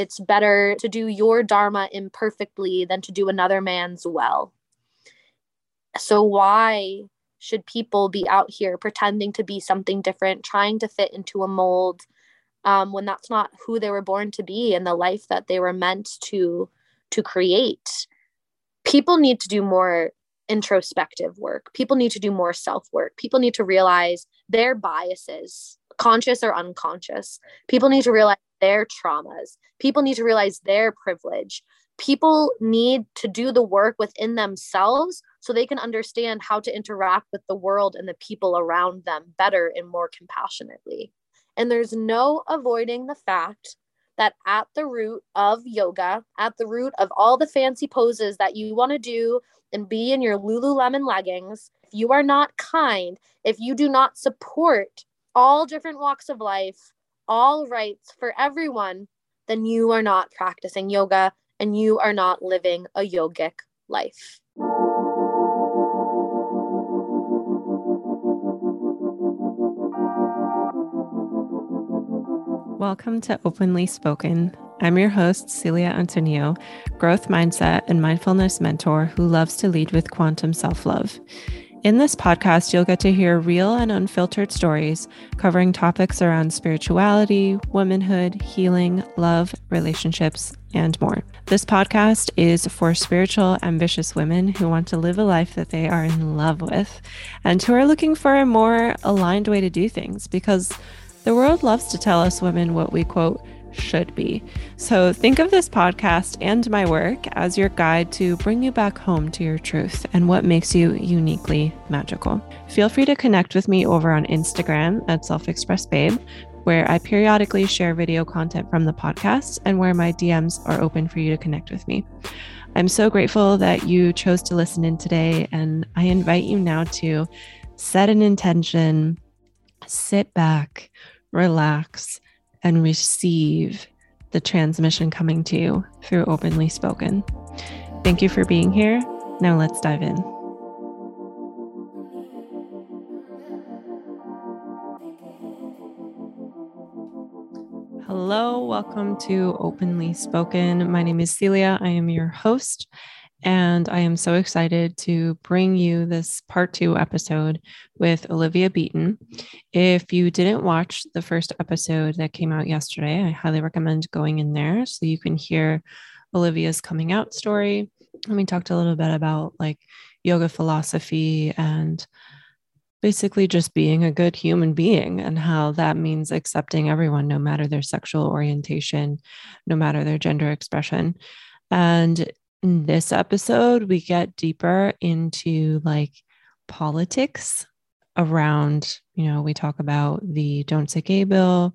It's better to do your Dharma imperfectly than to do another man's well. So, why should people be out here pretending to be something different, trying to fit into a mold um, when that's not who they were born to be and the life that they were meant to to create? People need to do more introspective work. People need to do more self work. People need to realize their biases, conscious or unconscious. People need to realize their traumas. People need to realize their privilege. People need to do the work within themselves so they can understand how to interact with the world and the people around them better and more compassionately. And there's no avoiding the fact that at the root of yoga, at the root of all the fancy poses that you want to do and be in your Lululemon leggings, if you are not kind, if you do not support all different walks of life, all rights for everyone, then you are not practicing yoga and you are not living a yogic life. Welcome to Openly Spoken. I'm your host, Celia Antonio, growth mindset and mindfulness mentor who loves to lead with quantum self love. In this podcast, you'll get to hear real and unfiltered stories covering topics around spirituality, womanhood, healing, love, relationships, and more. This podcast is for spiritual, ambitious women who want to live a life that they are in love with and who are looking for a more aligned way to do things because the world loves to tell us women what we quote should be. So think of this podcast and my work as your guide to bring you back home to your truth and what makes you uniquely magical. Feel free to connect with me over on Instagram at Self Express Babe, where I periodically share video content from the podcast and where my DMs are open for you to connect with me. I'm so grateful that you chose to listen in today, and I invite you now to set an intention, sit back relax, and receive the transmission coming to you through openly spoken. Thank you for being here. Now let's dive in. Hello, welcome to Openly Spoken. My name is Celia. I am your host. And I am so excited to bring you this part two episode with Olivia Beaton. If you didn't watch the first episode that came out yesterday, I highly recommend going in there so you can hear Olivia's coming out story. And we talked a little bit about like yoga philosophy and basically just being a good human being and how that means accepting everyone, no matter their sexual orientation, no matter their gender expression. And in this episode, we get deeper into like politics around, you know, we talk about the Don't Say Gay bill.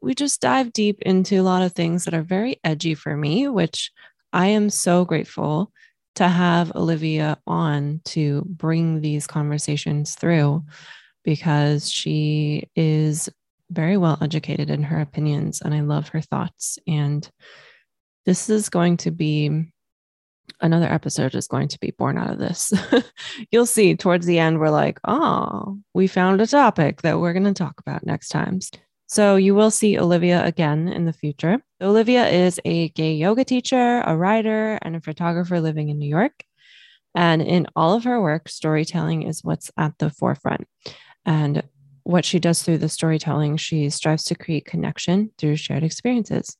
We just dive deep into a lot of things that are very edgy for me, which I am so grateful to have Olivia on to bring these conversations through because she is very well educated in her opinions and I love her thoughts. And this is going to be another episode is going to be born out of this. You'll see towards the end, we're like, oh, we found a topic that we're going to talk about next time. So you will see Olivia again in the future. Olivia is a gay yoga teacher, a writer, and a photographer living in New York. And in all of her work, storytelling is what's at the forefront. And what she does through the storytelling, she strives to create connection through shared experiences.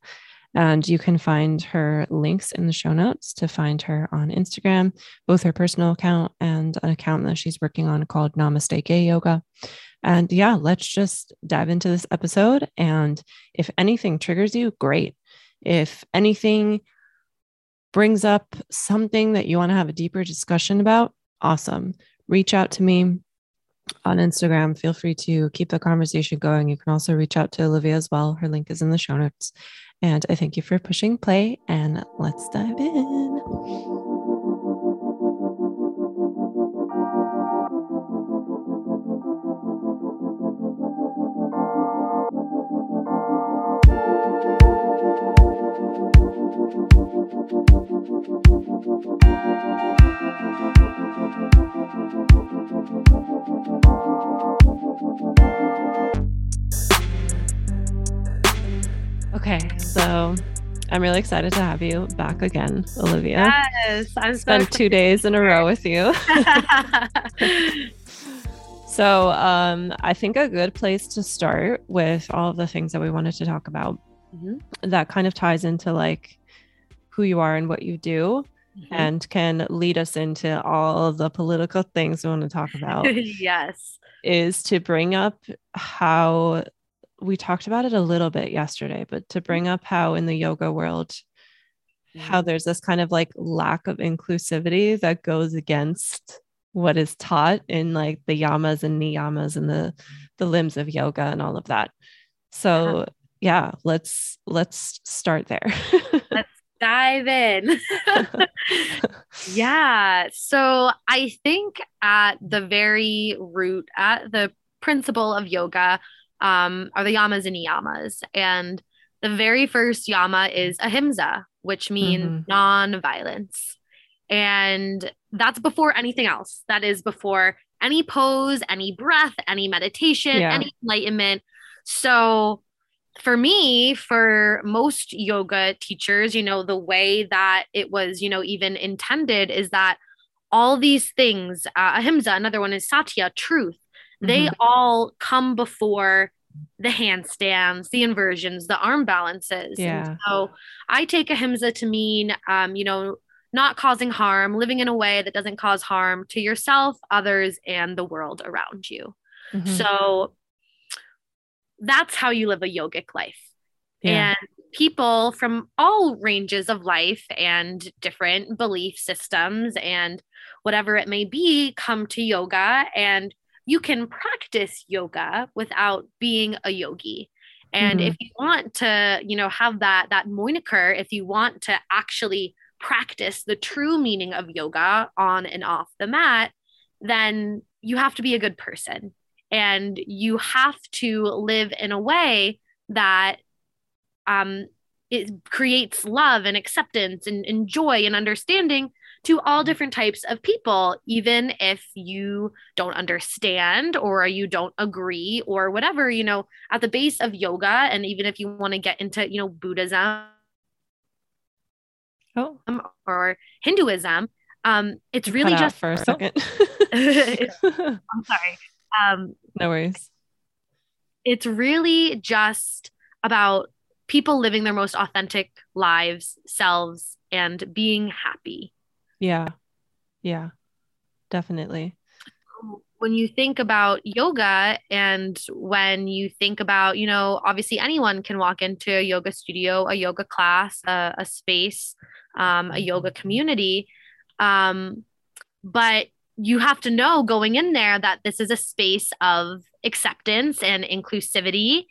And you can find her links in the show notes to find her on Instagram, both her personal account and an account that she's working on called Namaste Gay Yoga. And yeah, let's just dive into this episode. And if anything triggers you, great. If anything brings up something that you want to have a deeper discussion about, awesome. Reach out to me on Instagram. Feel free to keep the conversation going. You can also reach out to Olivia as well. Her link is in the show notes. And I thank you for pushing play and let's dive in. I'm really excited to have you back again, Olivia. Yes, I'm so Spent two days in a row with you. so um, I think a good place to start with all of the things that we wanted to talk about Mhm. that kind of ties into like who you are and what you do Mhm. and can lead us into all of the political things we want to talk about yes. is to bring up how we talked about it a little bit yesterday, but to mm. bring up how in the yoga world, how mm. there's this kind of like lack of inclusivity that goes against what is taught in like the yamas and niyamas and the the limbs of yoga and all of that. So yeah, let's let's start there. Let's dive in. yeah. So I think at the very root, at the principle of yoga, um, are the yamas and niyamas. And the very first yama is ahimsa, which means Mhm. non-violence. And that's before anything else. That is before any pose, any breath, any meditation, Yeah. any enlightenment. So for me, for most yoga teachers, you know, the way that it was, you know, even intended is that all these things, uh, ahimsa, another one is satya, truth, they Mhm. all come before the handstands, the inversions, the arm balances. And Yeah. so I take ahimsa to mean, um, you know, not causing harm, living in a way that doesn't cause harm to yourself, others, and the world around you. Mhm. So that's how you live a yogic life. yeah. And people from all ranges of life and different belief systems and whatever it may be come to yoga and you can practice yoga without being a yogi. And Mhm. if you want to, you know, have that that moniker, if you want to actually practice the true meaning of yoga on and off the mat, then you have to be a good person and you have to live in a way that um, it creates love and acceptance and, and joy and understanding to all different types of people, even if you don't understand or you don't agree or whatever, you know, at the base of yoga, and even if you want to get into, you know, Buddhism Oh, or Hinduism, um, it's really out just for a second. I'm sorry. Um, no worries. it's really just about people living their most authentic lives, selves, and being happy. Yeah. Yeah. Definitely. When you think about yoga and when you think about, you know, obviously anyone can walk into a yoga studio, a yoga class, a, a space, um, a yoga community. Um, but you have to know going in there that this is a space of acceptance and inclusivity.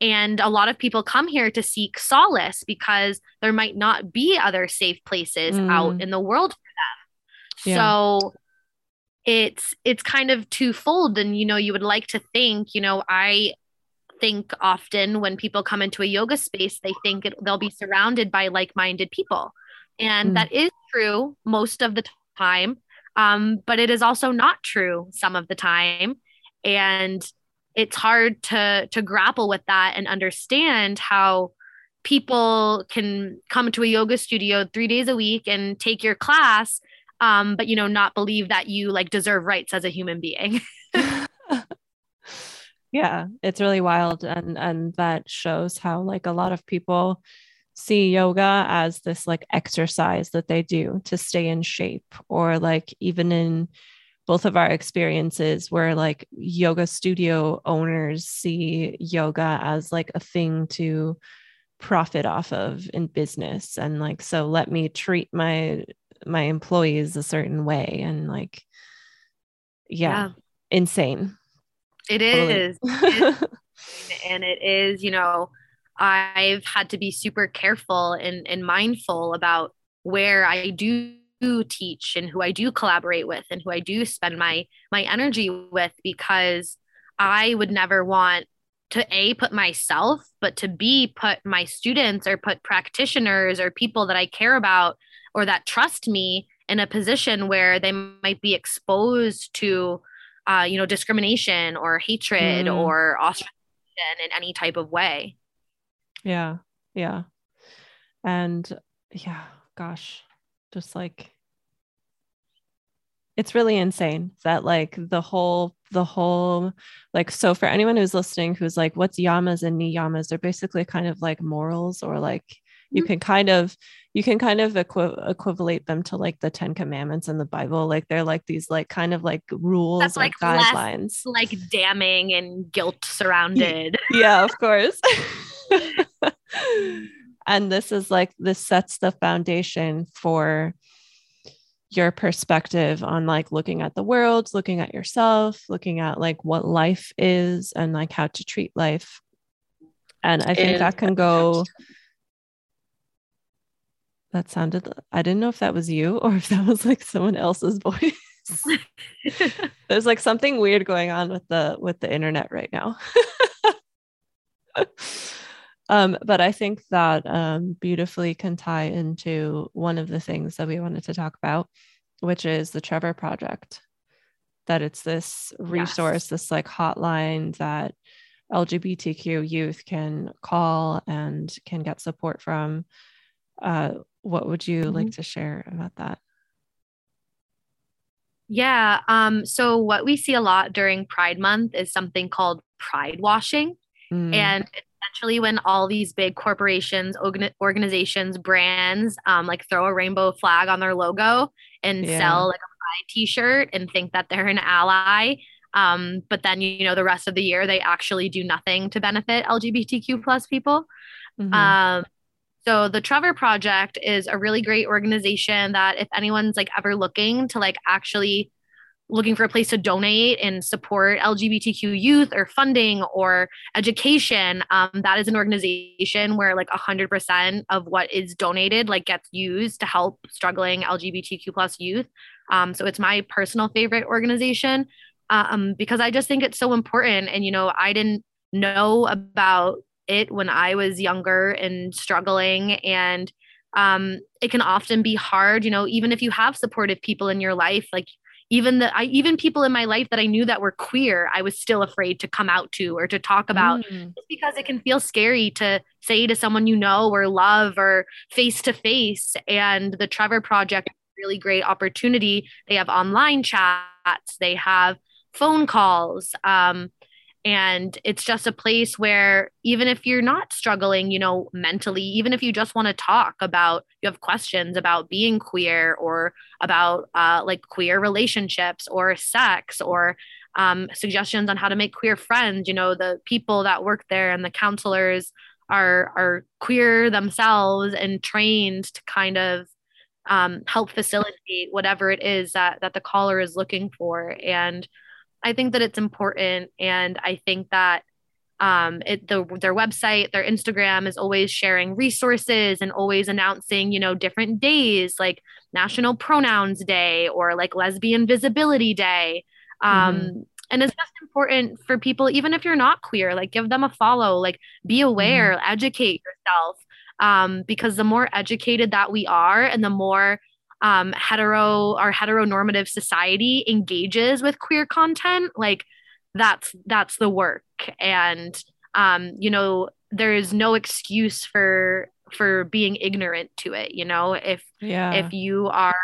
And a lot of people come here to seek solace because there might not be other safe places Mm. out in the world. Yeah. So it's it's kind of twofold. And you know, you would like to think, you know, I think often when people come into a yoga space, they think it, they'll be surrounded by like-minded people. And Mm. that is true most of the time. Um, but it is also not true some of the time. And it's hard to to grapple with that and understand how people can come to a yoga studio three days a week and take your class um, but you know not believe that you like deserve rights as a human being. Yeah it's really wild and and that shows how like a lot of people see yoga as this like exercise that they do to stay in shape or like even in both of our experiences where like yoga studio owners see yoga as like a thing to profit off of in business and like so let me treat my my employees a certain way and like yeah, insane. It Totally. and it is you know i've had to be super careful and, and mindful about where i do teach and who i do collaborate with and who i do spend my my energy with because i would never want to a put myself but to b put my students or put practitioners or people that i care about or that trust me in a position where they might be exposed to uh, you know discrimination or hatred Mm. or ostracization in any type of way Yeah. Yeah. And yeah, gosh, just like it's really insane that like the whole the whole like so for anyone who's listening who's like what's yamas and niyamas they're basically kind of like morals or like you mm-hmm. can kind of you can kind of equi- equivalent them to like the 10 commandments in the bible like they're like these like kind of like rules That's like guidelines like damning and guilt surrounded yeah of course and this is like this sets the foundation for your perspective on like looking at the world, looking at yourself, looking at like what life is and like how to treat life. And I think that can go. That sounded, I didn't know if that was you or if that was like someone else's voice. There's like something weird going on with the with the internet right now. Um, but I think that um, beautifully can tie into one of the things that we wanted to talk about, which is the Trevor Project. That it's this resource, yes. this like hotline that LGBTQ youth can call and can get support from. Uh, what would you mm-hmm. like to share about that? Yeah. Um, so, what we see a lot during Pride Month is something called pride washing. Mm. And essentially when all these big corporations, organ- organizations, brands um, like throw a rainbow flag on their logo and yeah. sell like a pride t-shirt and think that they're an ally. Um, but then you know the rest of the year they actually do nothing to benefit LGBTQ plus people. Mm-hmm. So the Trevor Project is a really great organization that if anyone's like ever looking to like actually looking for a place to donate and support LGBTQ youth or funding or education, um, that is an organization where like 100% of what is donated like gets used to help struggling LGBTQ plus youth. Um, so it's my personal favorite organization um, because I just think it's so important. And, you know, I didn't know about it when I was younger and struggling and um, it can often be hard, you know, even if you have supportive people in your life, like even the I even people in my life that I knew that were queer, I was still afraid to come out to or to talk about mm. just because it can feel scary to say to someone you know or love or face to face. And the Trevor Project really great opportunity. They have online chats, they have phone calls. Um, and it's just a place where even if you're not struggling you know mentally even if you just want to talk about you have questions about being queer or about uh, like queer relationships or sex or um, suggestions on how to make queer friends you know the people that work there and the counselors are are queer themselves and trained to kind of um, help facilitate whatever it is that that the caller is looking for. And I think that it's important, and I think that um, it the, their website, their Instagram is always sharing resources and always announcing, you know, different days like National Pronouns Day or like Lesbian Visibility Day. Um, mm-hmm. And it's just important for people, even if you're not queer, like give them a follow, like be aware, mm-hmm. educate yourself. Um, because the more educated that we are and the more um, hetero our heteronormative society engages with queer content like that's that's the work. And um, you know there is no excuse for for being ignorant to it you know? If yeah. if you are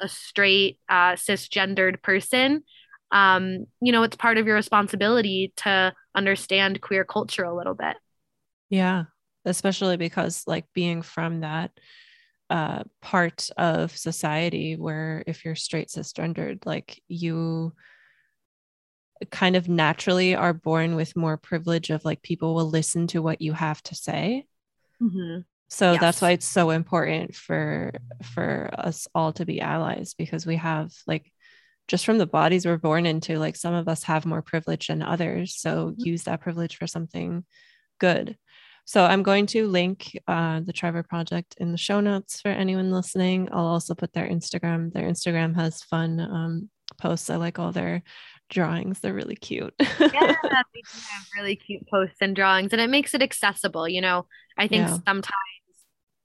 a straight uh, cisgendered person um, you know it's part of your responsibility to understand queer culture a little bit. Yeah. Especially because like being from that uh, part of society where if you're straight cisgendered, like you kind of naturally are born with more privilege of like people will listen to what you have to say. Mm-hmm. So yes. that's why it's so important for for us all to be allies because we have like just from the bodies we're born into, like some of us have more privilege than others. So mm-hmm. use that privilege for something good. So I'm going to link uh, the Trevor Project in the show notes for anyone listening. I'll also put their Instagram. Their Instagram has fun um, posts. I like all their drawings. They're really cute. yeah, they have really cute posts and drawings, and it makes it accessible. You know, I think yeah. sometimes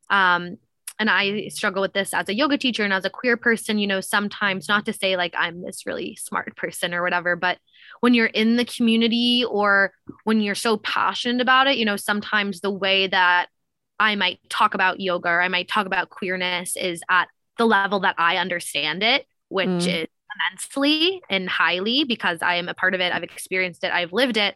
um, and I struggle with this as a yoga teacher and as a queer person, you know, sometimes not to say like I'm this really smart person or whatever, but when you're in the community or when you're so passionate about it, you know, sometimes the way that I might talk about yoga or I might talk about queerness is at the level that I understand it, which mm. is immensely and highly because I am a part of it. I've experienced it, I've lived it.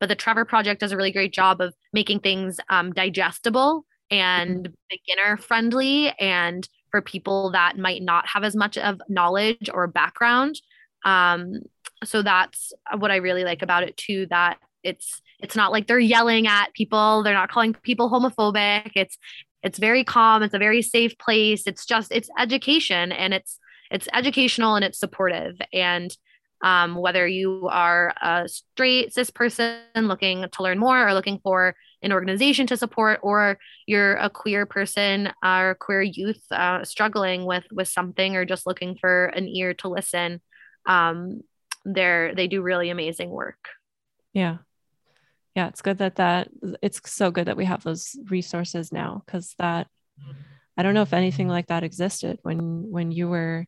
But the Trevor Project does a really great job of making things um, digestible and beginner friendly and for people that might not have as much of knowledge or background. Um, so that's what I really like about it too. That it's it's not like they're yelling at people. They're not calling people homophobic. It's it's very calm. It's a very safe place. It's just it's education and it's it's educational and it's supportive. And um, whether you are a straight cis person looking to learn more or looking for an organization to support, or you're a queer person or queer youth uh, struggling with with something or just looking for an ear to listen, um, they're they do really amazing work. Yeah, yeah, it's good that that it's so good that we have those resources now because that I don't know if anything like that existed when when you were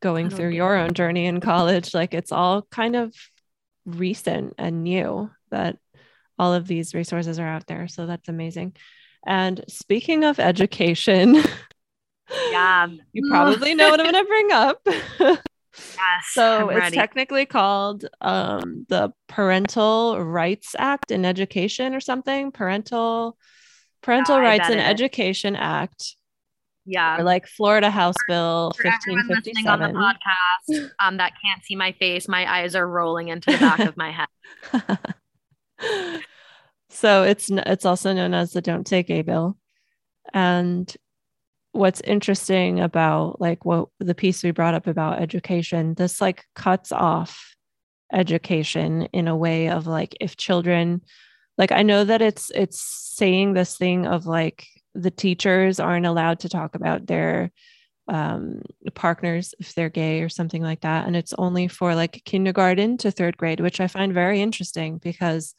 going through your own journey in college. Like it's all kind of recent and new that all of these resources are out there. So that's amazing. And speaking of education, yeah, you probably know what I'm going to bring up. Yes, so I'm it's ready. technically called um, the Parental Rights Act in Education or something. Parental Parental Rights in Education Act. Yeah. Or like Florida House Bill 1557. on the podcast um, that can't see my face, my eyes are rolling into the back of my head. so it's it's also known as the Don't Say Gay Bill. And what's interesting about like what the piece we brought up about education this like cuts off education in a way of like if children like i know that it's it's saying this thing of like the teachers aren't allowed to talk about their um, partners if they're gay or something like that and it's only for like kindergarten to third grade which i find very interesting because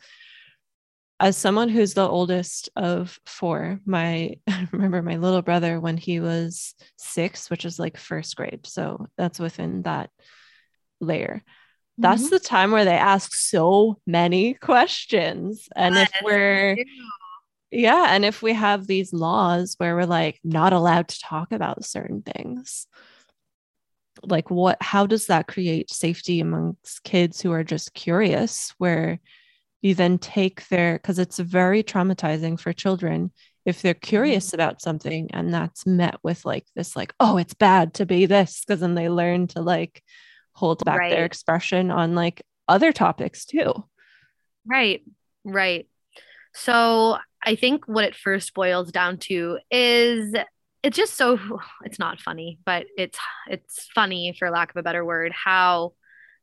as someone who's the oldest of four, my I remember my little brother when he was six, which is like first grade. So that's within that layer. That's mm-hmm. the time where they ask so many questions. And yes, if we're yeah, and if we have these laws where we're like not allowed to talk about certain things, like what how does that create safety amongst kids who are just curious where you then take their because it's very traumatizing for children if they're curious mm-hmm. about something and that's met with like this like oh it's bad to be this because then they learn to like hold back right. their expression on like other topics too right right so i think what it first boils down to is it's just so it's not funny but it's it's funny for lack of a better word how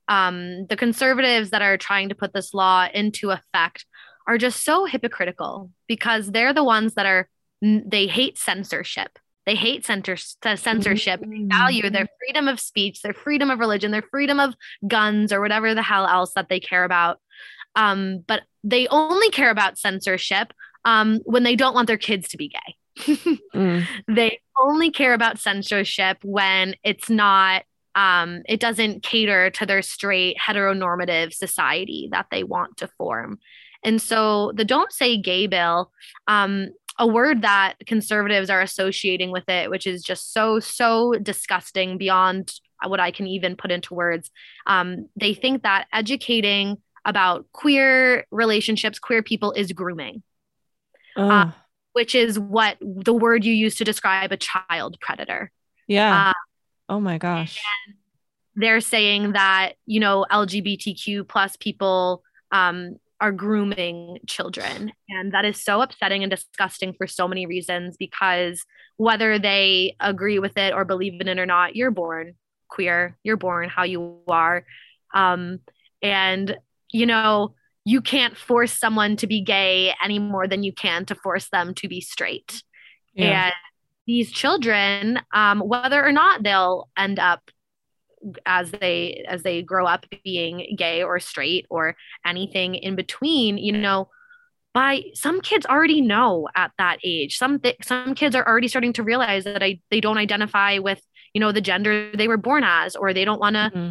um, the conservatives that are trying to put this law into effect are just so hypocritical because they're the ones that are they hate censorship. They hate censor, censorship. They mm-hmm. value their freedom of speech their freedom of religion their freedom of guns or whatever the hell else that they care about um, but they only care about censorship um, when they don't want their kids to be gay mm. they only care about censorship when it's not um, it doesn't cater to their straight heteronormative society that they want to form. And so the Don't Say Gay bill, um, a word that conservatives are associating with it, which is just so, so disgusting beyond what I can even put into words. Um, they think that educating about queer relationships, queer people is grooming, uh, which is what the word you use to describe a child predator. Yeah. Uh, Oh my gosh. And they're saying that, you know, LGBTQ plus people um, are grooming children. And that is so upsetting and disgusting for so many reasons because whether they agree with it or believe in it or not, you're born queer, you're born how you are. Um, and, you know, you can't force someone to be gay any more than you can to force them to be straight. Yeah. And these children, um, whether or not they'll end up as they as they grow up being gay or straight or anything in between, you know, by some kids already know at that age. Some th- some kids are already starting to realize that I they don't identify with you know the gender they were born as, or they don't want to mm-hmm.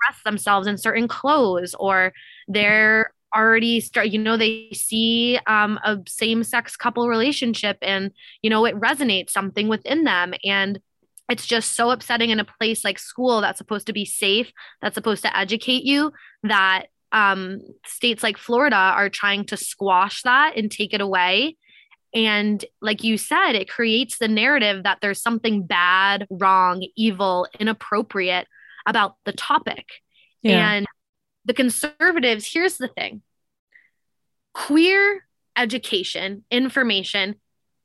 Express themselves in certain clothes, or they're already start you know they see um, a same-sex couple relationship and you know it resonates something within them. And it's just so upsetting in a place like school that's supposed to be safe that's supposed to educate you that um, states like florida are trying to squash that and take it away. And like you said it creates the narrative that there's something bad wrong evil inappropriate about the topic yeah. and the conservatives here's the thing queer education information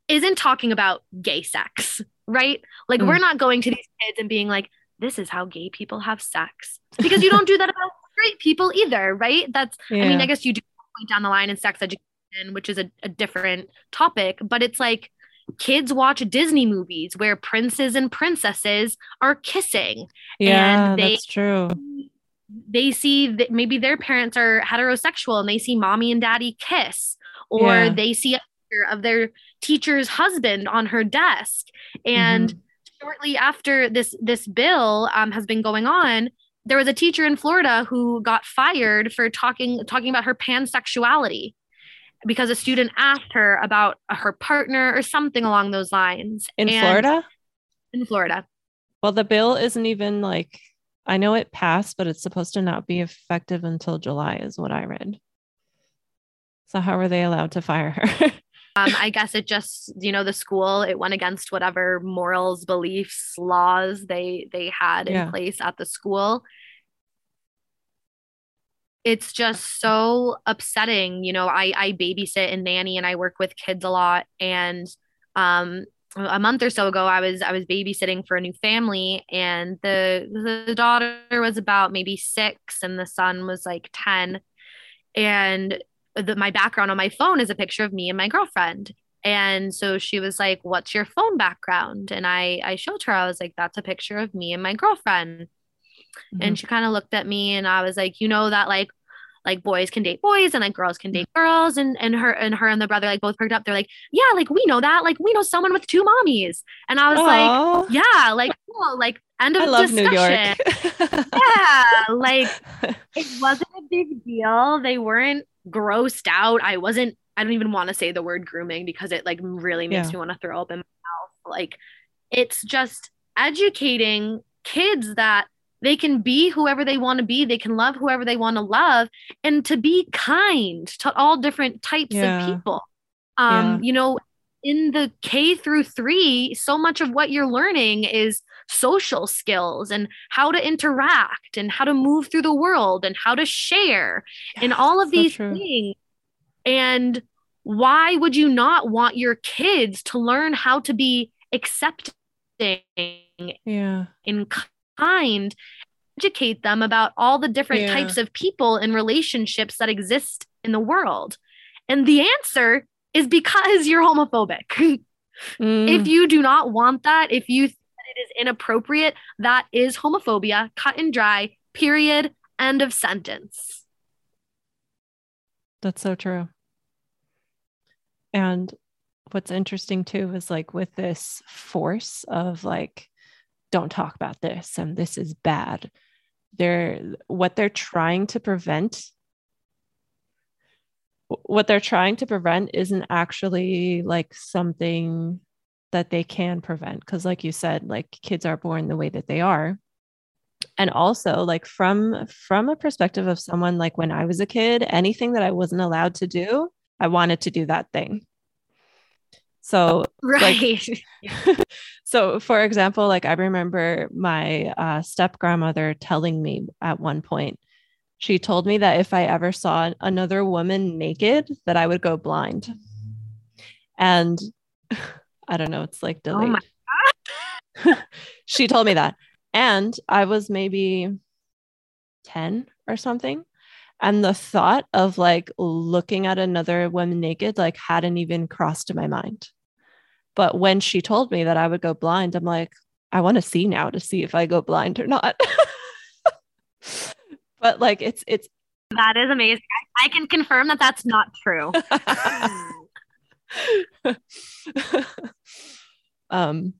isn't talking about gay sex right? Like mm. we're not going to these kids and being like, this is how gay people have sex. Because you don't do that about straight people either, right? That's yeah. I mean, I guess you do point down the line in sex education, which is a, a different topic, but it's like kids watch Disney movies where princes and princesses are kissing. Yeah, and they, that's true. They see that maybe their parents are heterosexual and they see mommy and daddy kiss, or yeah. they see a picture of their teacher's husband on her desk and mm-hmm. shortly after this this bill um, has been going on there was a teacher in florida who got fired for talking talking about her pansexuality because a student asked her about her partner or something along those lines. In and florida? In florida. Well the bill isn't even like i know it passed but it's supposed to not be effective until july is what i read. So how were they allowed to fire her? Um, I guess it just, you know, the school, it went against whatever morals, beliefs, laws they they had yeah. in place at the school. It's just so upsetting. You know, I I babysit and nanny and I work with kids a lot. And um a month or so ago I was I was babysitting for a new family and the the daughter was about maybe 6 and the son was like 10 and the, my background on my phone is a picture of me and my girlfriend. And so she was like, "What's your phone background?" And I I showed her. I was like, "That's a picture of me and my girlfriend." Mm-hmm. And she kind of looked at me, and I was like, "You know that like like boys can date boys and like girls can date girls and and her and her and the brother like both perked up they're like yeah like we know that like we know someone with two mommies and i was Aww. like yeah like cool like end of I love discussion New York. yeah like it wasn't a big deal they weren't grossed out. I wasn't, I don't even want to say the word grooming because it like really makes yeah. me want to throw up in my mouth. Like it's just educating kids that they can be whoever they want to be, they can love whoever they want to love, and to be kind to all different types yeah. of people. Um, yeah. you know, in the K through three, so much of what you're learning is social skills and how to interact and how to move through the world and how to share yeah, and all of these so things. And why would you not want your kids to learn how to be accepting yeah. and Educate them about all the different yeah. types of people and relationships that exist in the world. And the answer is because you're homophobic. mm. If you do not want that, if you think that it is inappropriate, that is homophobia, cut and dry, period, end of sentence. That's so true. And what's interesting too is like with this force of like, don't talk about this and this is bad. They're what they're trying to prevent what they're trying to prevent isn't actually like something that they can prevent. Because like you said like kids are born the way that they are. And also like from from a perspective of someone like when i was a kid anything that i wasn't allowed to do i wanted to do that thing so right like, so for example like i remember my uh, step grandmother telling me at one point she told me that if I ever saw another woman naked, that I would go blind. And I don't know, it's like oh delayed. Oh she told me that. And I was maybe 10 or something. And the thought of like looking at another woman naked like hadn't even crossed my mind. But when she told me that I would go blind, I'm like, I want to see now to see if I go blind or not. but like it's it's that is amazing. I, I can confirm that that's not true. um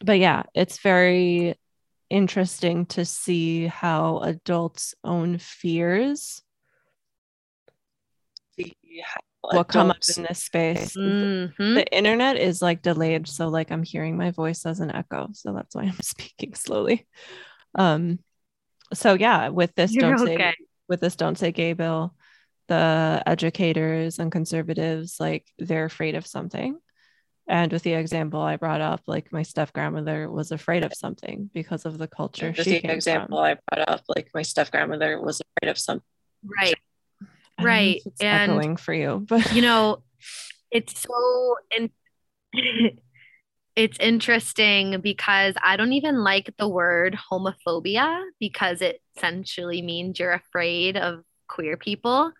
but yeah, it's very interesting to see how adults' own fears will come up in this space. Mm-hmm. The internet is like delayed, so like I'm hearing my voice as an echo, so that's why I'm speaking slowly. Um, so yeah, with this You're don't okay. say with this don't say gay bill, the educators and conservatives like they're afraid of something. And with the example I brought up, like my step grandmother was afraid of something because of the culture. With the example from. I brought up, like my step grandmother was afraid of something. Right. Right. and echoing for you, but you know, it's so in- it's interesting because I don't even like the word homophobia because it essentially means you're afraid of queer people.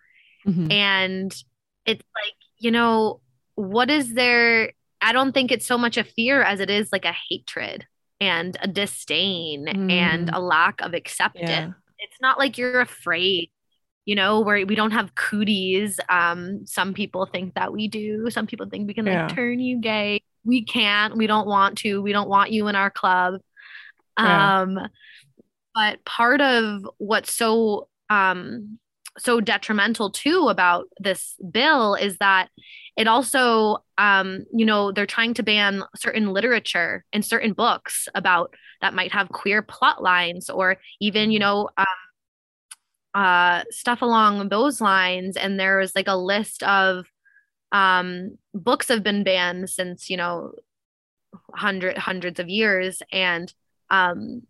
Mm-hmm. And it's like, you know, what is there? I don't think it's so much a fear as it is like a hatred and a disdain mm. and a lack of acceptance. Yeah. It's not like you're afraid, you know, where we don't have cooties. Um, some people think that we do. Some people think we can like yeah. turn you gay. We can't. We don't want to. We don't want you in our club. Yeah. Um, but part of what's so um so detrimental too about this bill is that it also um, you know they're trying to ban certain literature and certain books about that might have queer plot lines or even you know um, uh, stuff along those lines and there's like a list of um, books have been banned since you know hundred hundreds of years and um,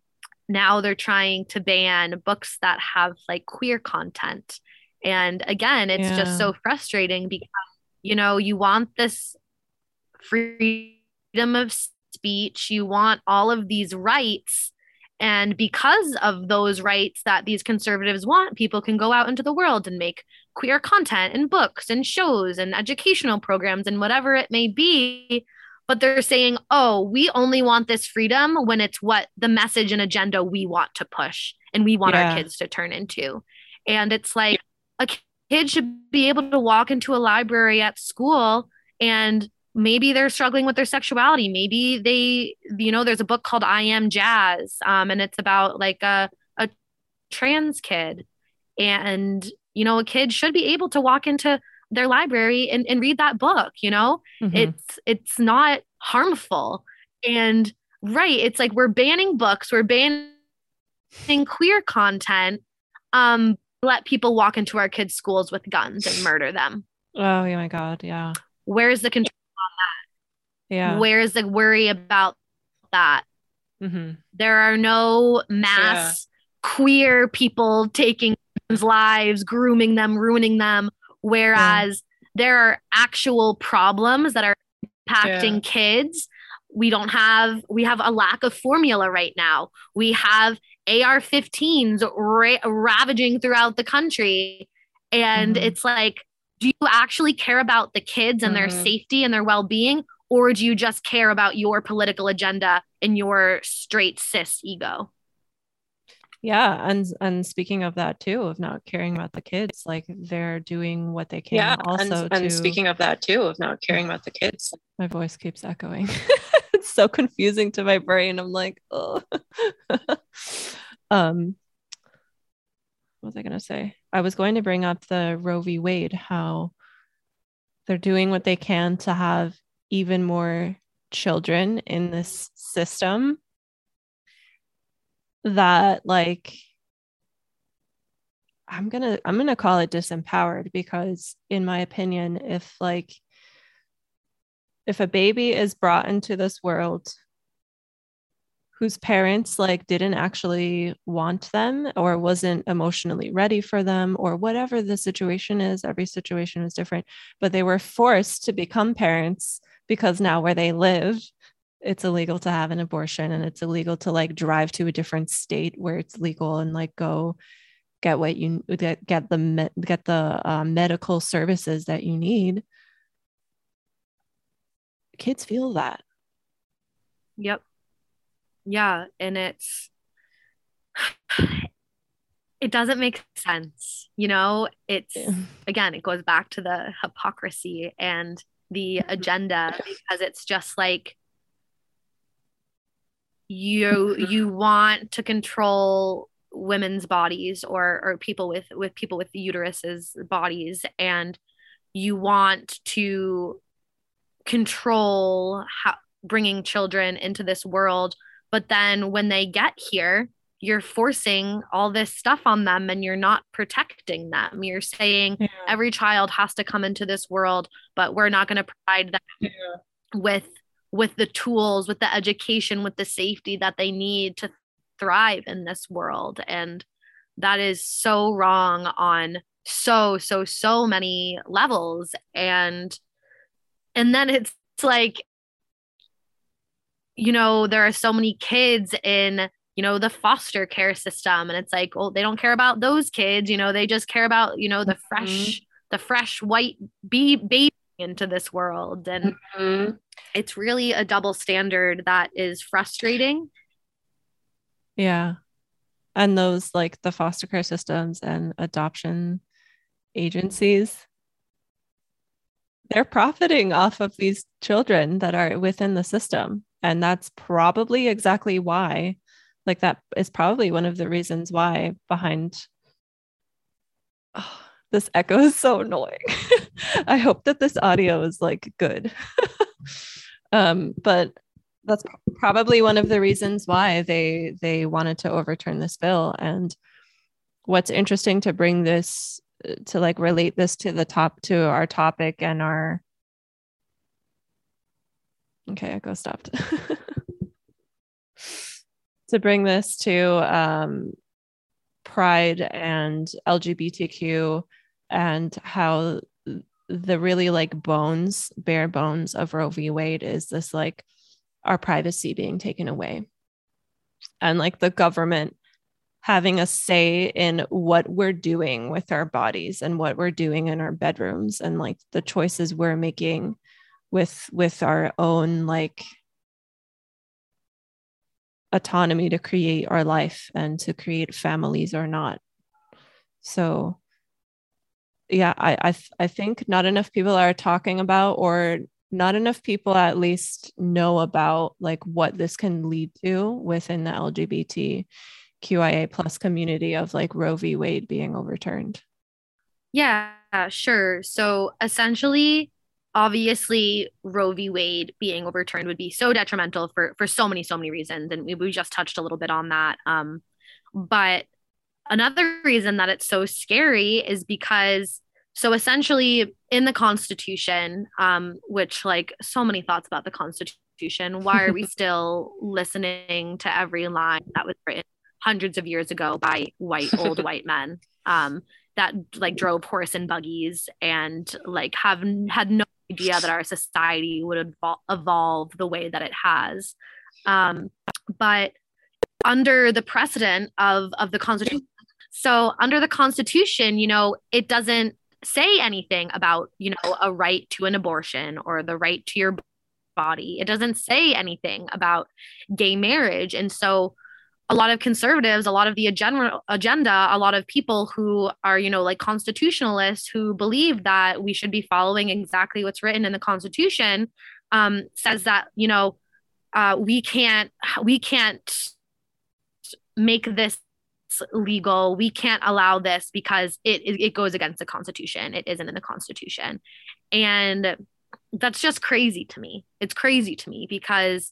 now they're trying to ban books that have like queer content. And again, it's yeah. just so frustrating because, you know, you want this freedom of speech, you want all of these rights. And because of those rights that these conservatives want, people can go out into the world and make queer content and books and shows and educational programs and whatever it may be but they're saying, oh, we only want this freedom when it's what the message and agenda we want to push and we want yeah. our kids to turn into. And it's like a kid should be able to walk into a library at school and maybe they're struggling with their sexuality. Maybe they, you know, there's a book called I Am Jazz, um, and it's about like a, a trans kid. And, you know, a kid should be able to walk into their library and, and read that book you know mm-hmm. it's it's not harmful and right it's like we're banning books we're banning queer content um let people walk into our kids schools with guns and murder them oh yeah my god yeah where's the control yeah where's the worry about that mm-hmm. there are no mass yeah. queer people taking lives grooming them ruining them Whereas yeah. there are actual problems that are impacting yeah. kids. We don't have, we have a lack of formula right now. We have AR 15s ra- ravaging throughout the country. And mm-hmm. it's like, do you actually care about the kids and mm-hmm. their safety and their well being? Or do you just care about your political agenda and your straight cis ego? yeah and and speaking of that too of not caring about the kids like they're doing what they can yeah also and, and speaking of that too of not caring about the kids. My voice keeps echoing. It's so confusing to my brain. I'm like oh um what was i going to say? I was going to bring up the roe v. Wade how they're doing what they can to have even more children in this system that like i'm gonna i'm gonna call it disempowered because in my opinion if like if a baby is brought into this world whose parents like didn't actually want them or wasn't emotionally ready for them or whatever the situation is every situation is different but they were forced to become parents because now where they live it's illegal to have an abortion and it's illegal to like drive to a different state where it's legal and like go get what you get get the get the uh, medical services that you need. Kids feel that. Yep. Yeah and it's it doesn't make sense you know? It's again it goes back to the hypocrisy and the agenda because it's just like you you want to control women's bodies or or people with with people with uteruses bodies and you want to control how bringing children into this world. But then when they get here you're forcing all this stuff on them and you're not protecting them you're saying yeah. every child has to come into this world but we're not going to provide them yeah. with with the tools with the education with the safety that they need to thrive in this world and that is so wrong on so so so many levels and and then it's like you know there are so many kids in you know the foster care system and it's like well they don't care about those kids you know they just care about you know the mm-hmm. fresh the fresh white bee baby into this world and mm-hmm. it's really a double standard that is frustrating yeah and those like the foster care systems and adoption agencies they're profiting off of these children that are within the system and that's probably exactly why like that is probably one of the reasons why behind oh, this echo is so annoying. I hope that this audio is like good. Um but that's probably one of the reasons why they they wanted to overturn this bill. And what's interesting to bring this to like relate this to the top to our topic and our okay echo stopped to bring this to um, pride and lgbtq and how the really like bones bare bones of roe v. Wade is this like our privacy being taken away. And like the government having a say in what we're doing with our bodies and what we're doing in our bedrooms and like the choices we're making with with our own like autonomy to create our life and to create families or not. So yeah i i, I think not enough people are talking about or not enough people at least know about like what this can lead to within the lgbt qia plus community of like roe v. Wade being overturned. Yeah sure. So essentially obviously roe v. Wade being overturned would be so detrimental for for so many so many reasons and we, we just touched a little bit on that um but another reason that it's so scary is because so essentially in the constitution um, which like so many thoughts about the constitution why are we still listening to every line that was written hundreds of years ago by white old white men um, that like drove horse and buggies and like have had no idea that our society would evol- evolve the way that it has um, but under the precedent of of the constitution so under the constitution you know it doesn't say anything about, you know, a right to an abortion or the right to your body. It doesn't say anything about gay marriage. And so a lot of conservatives, a lot of the agenda, agenda, a lot of people who are, you know, like constitutionalists who believe that we should be following exactly what's written in the Constitution, um, says that, you know, uh, we can't, we can't make this legal. We can't allow this because it, it, goes against the Constitution. It isn't in the Constitution. And that's just crazy to me. It's crazy to me because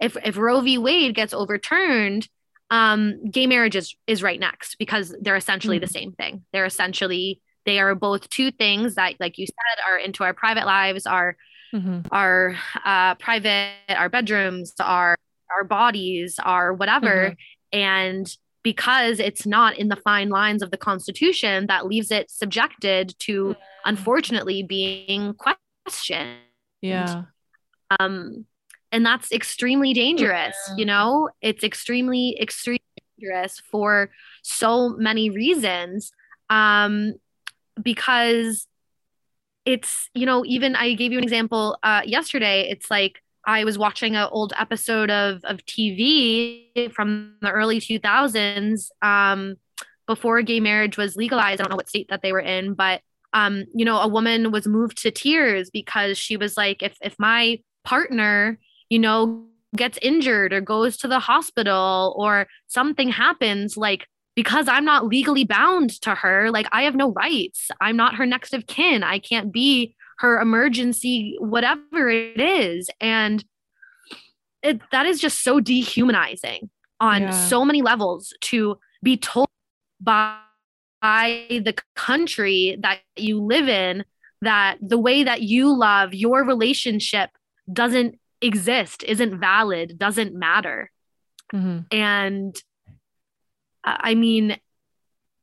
if, if Roe v. Wade gets overturned, um, gay marriage is, is right next because they're essentially mm-hmm. the same thing. They're essentially, they are both two things that, like you said, are into our private lives, our, mm-hmm. our uh, private, our bedrooms, our, our bodies, our whatever. Mm-hmm. And because it's not in the fine lines of the Constitution that leaves it subjected to, unfortunately, being questioned. Yeah. Um, and that's extremely dangerous. Yeah. You know, it's extremely, extremely dangerous for so many reasons. Um, because it's, you know, even I gave you an example uh, yesterday. It's like I was watching an old episode of of TV from the early 2000s um, before gay marriage was legalized. I don't know what state that they were in, but um, you know, a woman was moved to tears because she was like, if if my partner, you know, gets injured or goes to the hospital or something happens, like because I'm not legally bound to her, like I have no rights. I'm not her next of kin. I can't be her emergency, whatever it is. And it, that is just so dehumanizing on yeah. so many levels to be told by, by the country that you live in that the way that you love your relationship doesn't exist, isn't valid, doesn't matter. Mm-hmm. And I mean,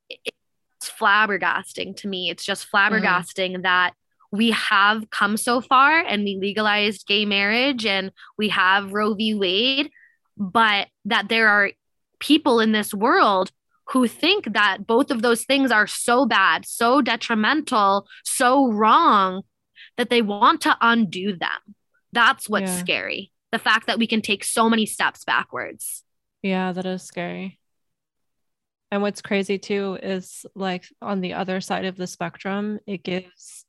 it's flabbergasting to me. It's just flabbergasting mm-hmm. that we have come so far and we legalized gay marriage and we have Roe v. Wade, but that there are people in this world who think that both of those things are so bad, so detrimental, so wrong that they want to undo them. That's what's yeah. scary. The fact that we can take so many steps backwards. Yeah, that is scary. And what's crazy too is like on the other side of the spectrum, it gives.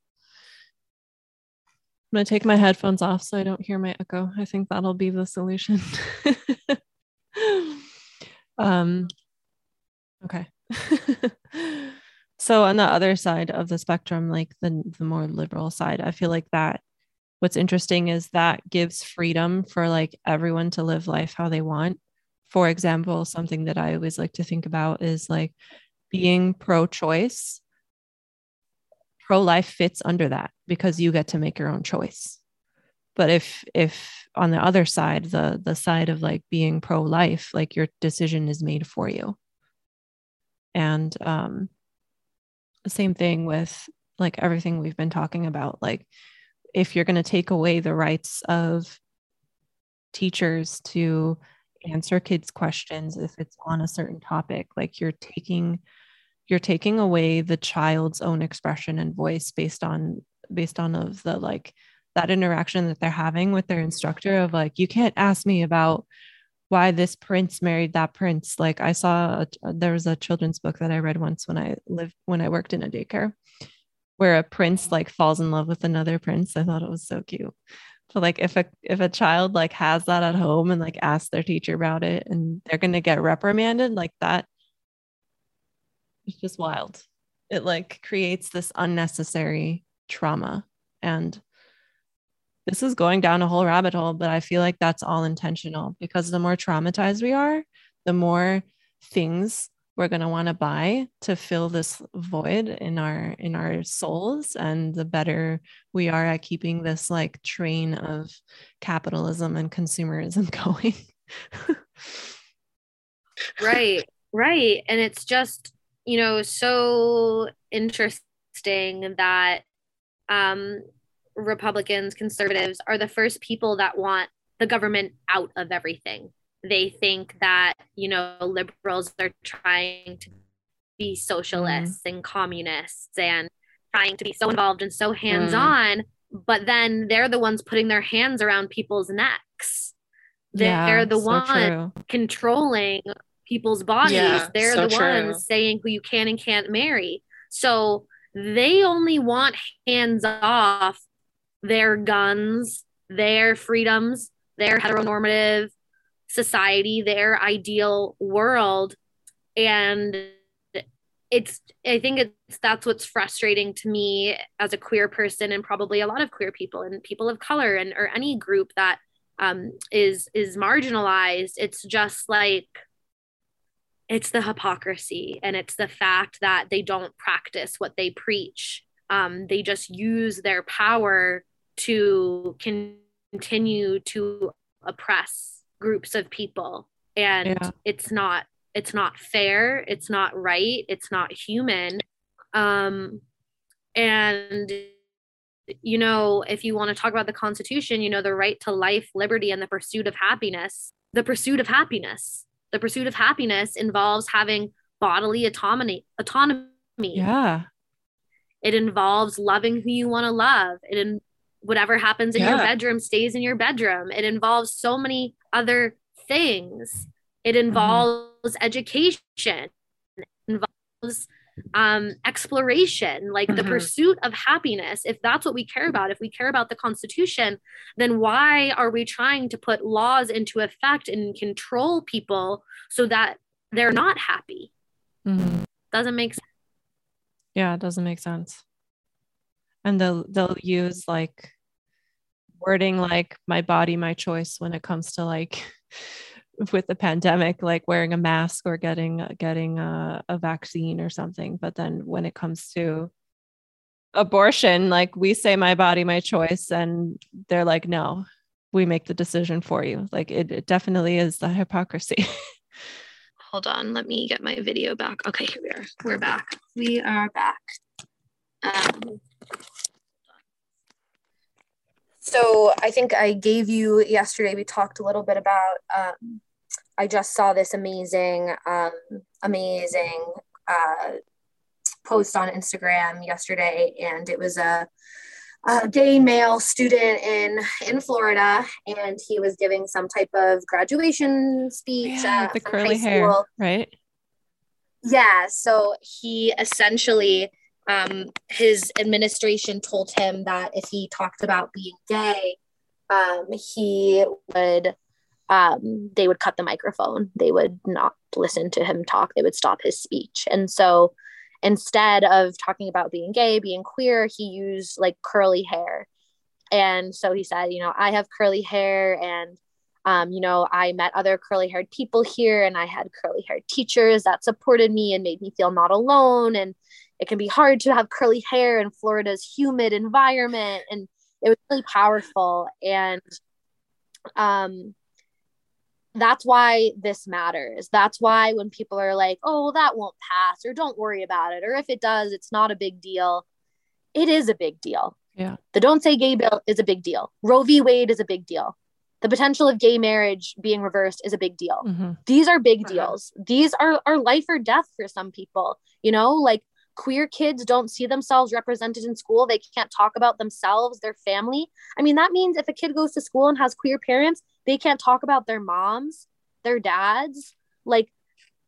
I'm going to take my headphones off so I don't hear my echo. I think that'll be the solution. um, okay. so on the other side of the spectrum, like the, the more liberal side, I feel like that what's interesting is that gives freedom for like everyone to live life how they want for example, something that I always like to think about is like being pro choice. Pro life fits under that because you get to make your own choice. But if, if on the other side, the, the side of like being pro life, like your decision is made for you. And um, same thing with like everything we've been talking about. Like, if you're going to take away the rights of teachers to answer kids questions if it's on a certain topic like you're taking you're taking away the child's own expression and voice based on based on of the like that interaction that they're having with their instructor of like you can't ask me about why this prince married that prince. Like i saw a, there was a children's book that i read once when i lived when i worked in a daycare where a prince like falls in love with another prince i thought it was so cute But like if a if a child like has that at home and like asks their teacher about it and they're gonna get reprimanded like that, it's just wild. It like creates this unnecessary trauma. And this is going down a whole rabbit hole, but I feel like that's all intentional because the more traumatized we are, the more things we're going to want to buy to fill this void in our in our souls. And the better we are at keeping this like train of capitalism and consumerism going. Right right. And it's just you know so interesting that um republicans conservatives are the first people that want the government out of everything they think that you know liberals are trying to be socialists mm. and communists and trying to be so involved and so hands-on mm. but then they're the ones putting their hands around people's necks they're, yeah, they're the so ones controlling people's bodies yeah, they're so the true. ones saying who you can and can't marry so they only want hands off their guns their freedoms their heteronormative society, their ideal world. And it's, I think it's, that's what's frustrating to me as a queer person and probably a lot of queer people and people of color and, or any group that um, is, is marginalized. It's just like, it's the hypocrisy and it's the fact that they don't practice what they preach. Um, they just use their power to continue to oppress groups of people and yeah. it's not it's not fair it's not right it's not human. Um and you know if you want to talk about the constitution you know the right to life liberty and the pursuit of happiness the pursuit of happiness the pursuit of happiness involves having bodily autonomy autonomy. Yeah. It involves loving who you want to love. It in whatever happens in yeah. your bedroom stays in your bedroom it involves so many other things. It mm-hmm. involves mm-hmm. education, it involves um, exploration, like mm-hmm. the pursuit of happiness. If that's what we care about, if we care about the Constitution, then why are we trying to put laws into effect and control people so that they're not happy? Mm-hmm. Doesn't make sense. Yeah, it doesn't make sense. And they'll they'll use like wording like my body, my choice when it comes to like with the pandemic, like wearing a mask or getting uh, getting a, a vaccine or something. But then when it comes to abortion, like we say my body, my choice, and they're like, no, we make the decision for you. Like it, it definitely is the hypocrisy. Hold on, let me get my video back. Okay, here we are. We're back. We are back. Um, so I think I gave you yesterday. We talked a little bit about. Um, I just saw this amazing, um, amazing uh, post on Instagram yesterday, and it was a, a gay male student in in Florida, and he was giving some type of graduation speech. yeah, uh, the curly hair, school. right? Yeah, so he essentially, um, his administration told him that if he talked about being gay, um, he would, um, they would cut the microphone. They would not listen to him talk. They would stop his speech. And so instead of talking about being gay, being queer, he used like curly hair. And so he said, you know, I have curly hair and um, you know, I met other curly haired people here and I had curly haired teachers that supported me and made me feel not alone. And it can be hard to have curly hair in Florida's humid environment. And it was really powerful. And um, that's why this matters. That's why when people are like, oh, well, that won't pass, or don't worry about it, or if it does, it's not a big deal. It is a big deal. Yeah. The Don't Say Gay bill is a big deal. Roe v. Wade is a big deal. The potential of gay marriage being reversed is a big deal. Mhm. These are big Uh-huh. deals. These are, are life or death for some people. You know, like queer kids don't see themselves represented in school. They can't talk about themselves, their family. I mean, that means if a kid goes to school and has queer parents, they can't talk about their moms, their dads. Like,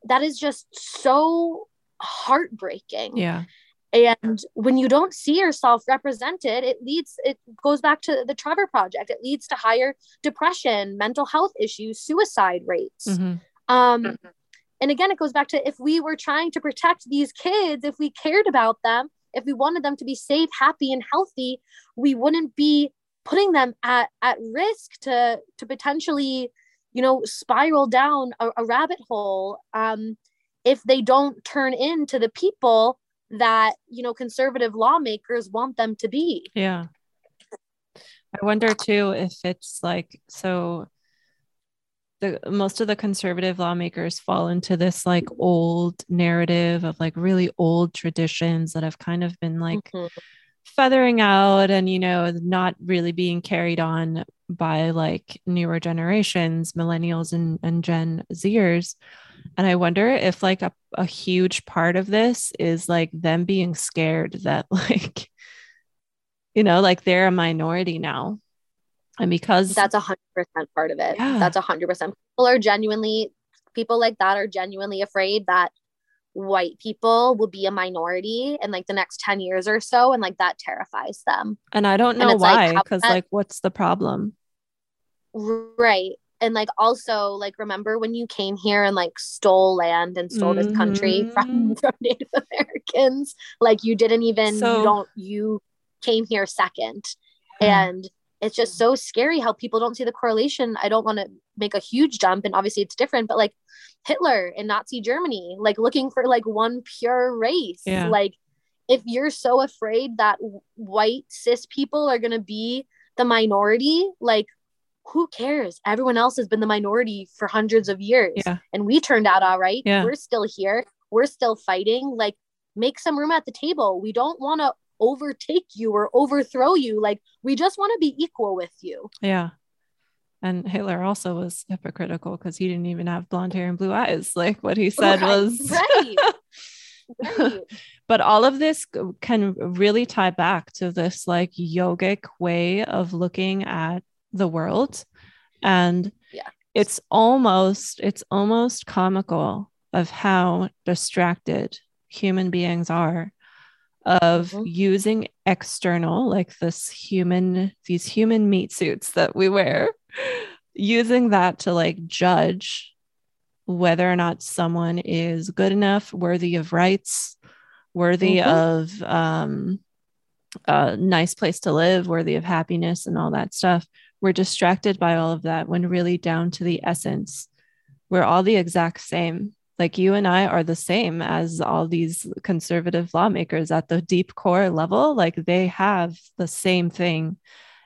that is just so heartbreaking. Yeah. And when you don't see yourself represented, it leads, it goes back to the Trevor Project. It leads to higher depression, mental health issues, suicide rates. Mhm. Um, Mhm. And again, it goes back to if we were trying to protect these kids, if we cared about them, if we wanted them to be safe, happy, and healthy, we wouldn't be putting them at, at risk to to potentially, you know, spiral down a, a rabbit hole um, if they don't turn into the people that you know conservative lawmakers want them to be. Yeah. I wonder too if it's like so the most of the conservative lawmakers fall into this like old narrative of like really old traditions that have kind of been like Mhm. feathering out and you know not really being carried on by like newer generations millennials and, and gen zers and i wonder if like a, a huge part of this is like them being scared that like you know like they're a minority now and because That's a hundred percent part of it. Yeah. That's a hundred percent. People are genuinely people like that are genuinely afraid that white people will be a minority in like the next 10 years or so and like that terrifies them and i don't know like, why because that- like what's the problem right and like also like remember when you came here and like stole land and stole this country from, Mhm. from native americans like you didn't even So- you don't you came here second Yeah. and it's just so scary how people don't see the correlation. I don't want to make a huge jump and obviously it's different but like hitler in nazi germany like looking for like one pure race. Yeah. like if you're so afraid that white cis people are going to be the minority like who cares? Everyone else has been the minority for hundreds of years yeah. and we turned out all right. Yeah. we're still here. We're still fighting. Like make some room at the table. We don't want to overtake you or overthrow you like we just want to be equal with you Yeah. And Hitler also was hypocritical because he didn't even have blonde hair and blue eyes. Like what he said Right, was right. right but all of this can really tie back to this like yogic way of looking at the world. And Yeah. it's almost, it's almost comical of how distracted human beings are of Mhm. using external like this human these human meat suits that we wear using that to like judge whether or not someone is good enough, worthy of rights, worthy mm-hmm. of um, a nice place to live, worthy of happiness, and all that stuff. We're distracted by all of that when really down to the essence, we're all the exact same. Like you and I are the same as all these conservative lawmakers at the deep core level. Like they have the same thing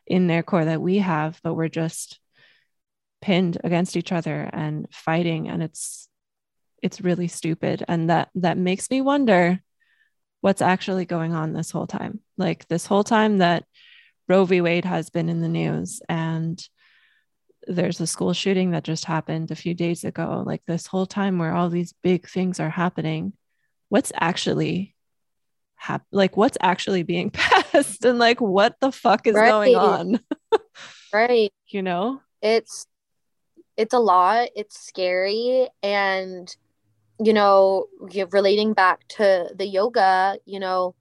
in their core that we have, but we're just pinned against each other and fighting and it's it's really stupid. And that that makes me wonder what's actually going on this whole time. Like this whole time that roe v. Wade has been in the news and there's a school shooting that just happened a few days ago like this whole time where all these big things are happening what's actually hap- like what's actually being passed and like what the fuck is right. going on? Right. You know? It's it's a lot. It's scary. And you know relating back to the yoga you know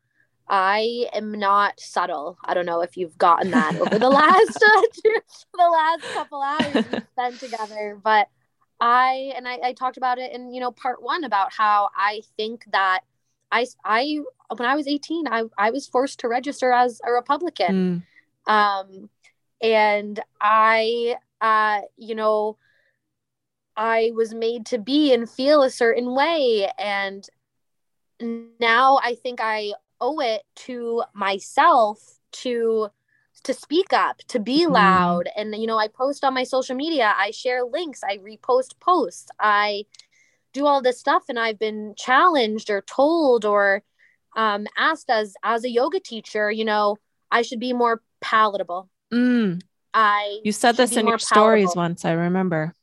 i am not subtle i don't know if you've gotten that over the last the last couple hours we spent together but i and I, I talked about it in you know part one about how i think that i i when i was 18 i, I was forced to register as a republican mm. um and i uh you know I was made to be and feel a certain way. And now I think I owe it to myself to to speak up to be mm-hmm. loud and you know i post on my social media i share links i repost posts i do all this stuff and i've been challenged or told or um, asked as as a yoga teacher you know i should be more palatable mm. i you said this in your stories once i remember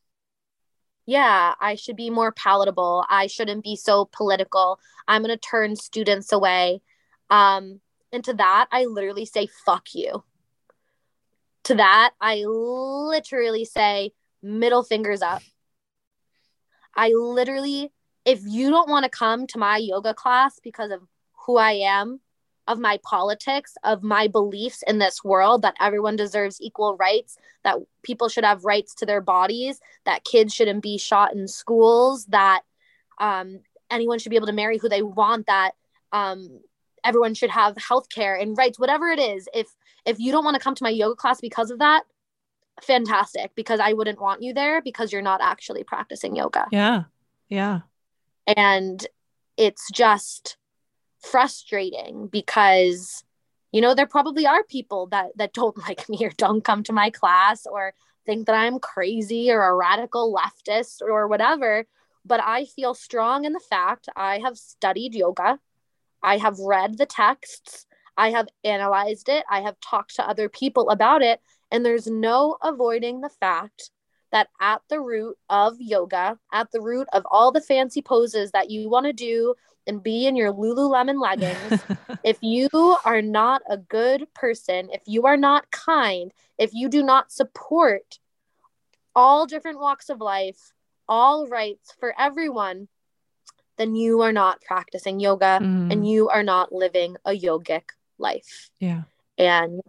yeah, I should be more palatable. I shouldn't be so political. I'm going to turn students away. Um, and to that, I literally say, fuck you. To that, I literally say, middle fingers up. I literally, if you don't want to come to my yoga class because of who I am, of my politics, of my beliefs in this world that everyone deserves equal rights, that people should have rights to their bodies, that kids shouldn't be shot in schools, that um, anyone should be able to marry who they want, that um, everyone should have health care and rights, whatever it is. If if you don't want to come to my yoga class because of that, fantastic, because I wouldn't want you there because you're not actually practicing yoga. Yeah. Yeah. And it's just frustrating because you know there probably are people that that don't like me or don't come to my class or think that I'm crazy or a radical leftist or whatever but I feel strong in the fact I have studied yoga I have read the texts. I have analyzed it. I have talked to other people about it. And there's no avoiding the fact that at the root of yoga, at the root of all the fancy poses that you want to do and be in your Lululemon leggings, if you are not a good person, if you are not kind, if you do not support all different walks of life, all rights for everyone, then you are not practicing yoga mm. and you are not living a yogic life. Yeah. And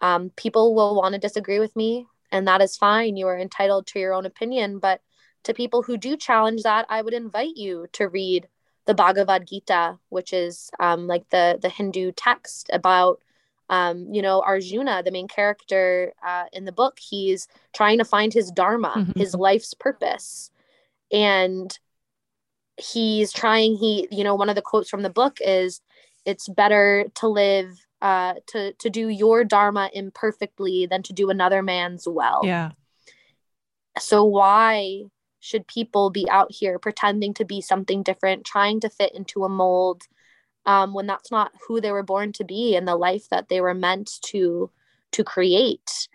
um, people will want to disagree with me, and that is fine. You are entitled to your own opinion. But to people who do challenge that, I would invite you to read the Bhagavad Gita, which is um, like the the Hindu text about um, you know Arjuna, the main character uh, in the book. He's trying to find his dharma, mm-hmm. his life's purpose, and he's trying. He you know one of the quotes from the book is, "It's better to live." Uh, to to do your dharma imperfectly than to do another man's well. Yeah. So why should people be out here pretending to be something different, trying to fit into a mold um, when that's not who they were born to be and the life that they were meant to to create?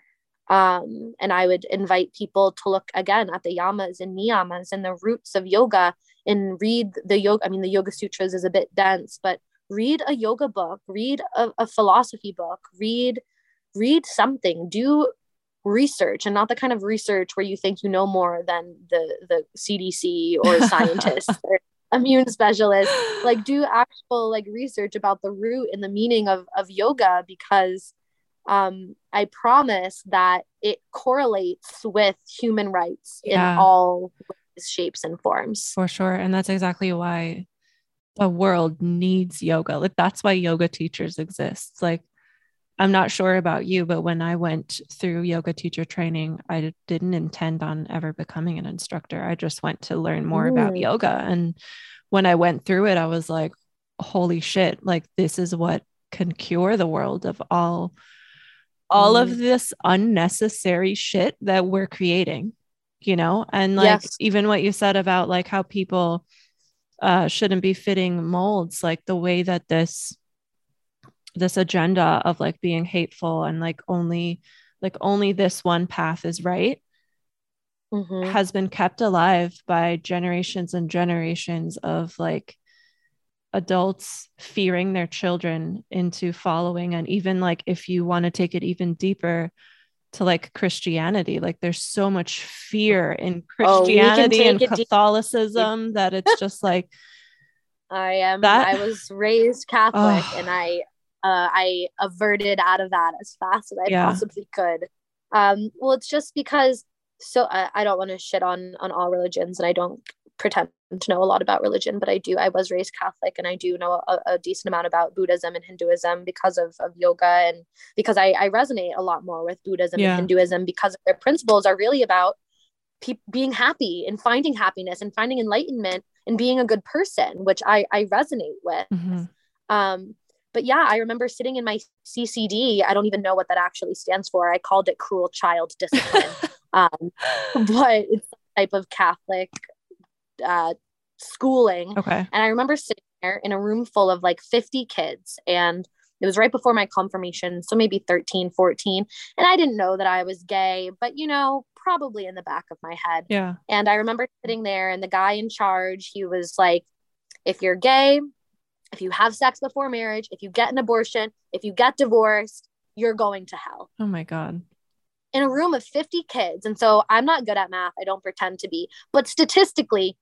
Um, and I would invite people to look again at the yamas and niyamas and the roots of yoga and read the yoga. I mean, the Yoga Sutras is a bit dense, but read a yoga book, read a, a philosophy book, read read something, do research and not the kind of research where you think you know more than the the CDC or scientists or immune specialists like do actual like research about the root and the meaning of of yoga because um I promise that it correlates with human rights yeah. in all shapes and forms. For sure. And that's exactly why the world needs yoga. Like that's why yoga teachers exist. Like I'm not sure about you, but when I went through yoga teacher training, I didn't intend on ever becoming an instructor. I just went to learn more about Mm. yoga. And when I went through it, I was like, holy shit, like this is what can cure the world of all all of Mm. this unnecessary shit that we're creating, you know? And like Yes. even what you said about like how people uh shouldn't be fitting molds, like the way that this this agenda of like being hateful and like only like only this one path is right Mhm. has been kept alive by generations and generations of like adults fearing their children into following and even like if you want to take it even deeper to like Christianity like there's so much fear in Oh, Christianity and take it deep. Catholicism that it's just like I am. That- I was raised Catholic, Oh. and I, uh, I averted out of that as fast as I Yeah. possibly could. Um, well, it's just because. So I, I don't want to shit on on all religions, and I don't pretend to know a lot about religion, but I do. I was raised Catholic, and I do know a, a decent amount about Buddhism and Hinduism because of of yoga, and because I I resonate a lot more with Buddhism Yeah. and Hinduism because their principles are really about pe- being happy and finding happiness and finding enlightenment and being a good person, which I, I resonate with. mhm. Um, but yeah, I remember sitting in my CCD. I don't even know what that actually stands for. I called it cruel child discipline. um, but it's a type of Catholic uh, schooling. okay And I remember sitting there in a room full of like 50 kids and it was right before my confirmation, so maybe 13, 14. And I didn't know that I was gay, but you know, probably in the back of my head. yeah And I remember sitting there, and the guy in charge, he was like, if you're gay, if you have sex before marriage, if you get an abortion, if you get divorced, you're going to hell oh my god in a room of 50 kids. And so I'm not good at math. I don't pretend to be. But statistically,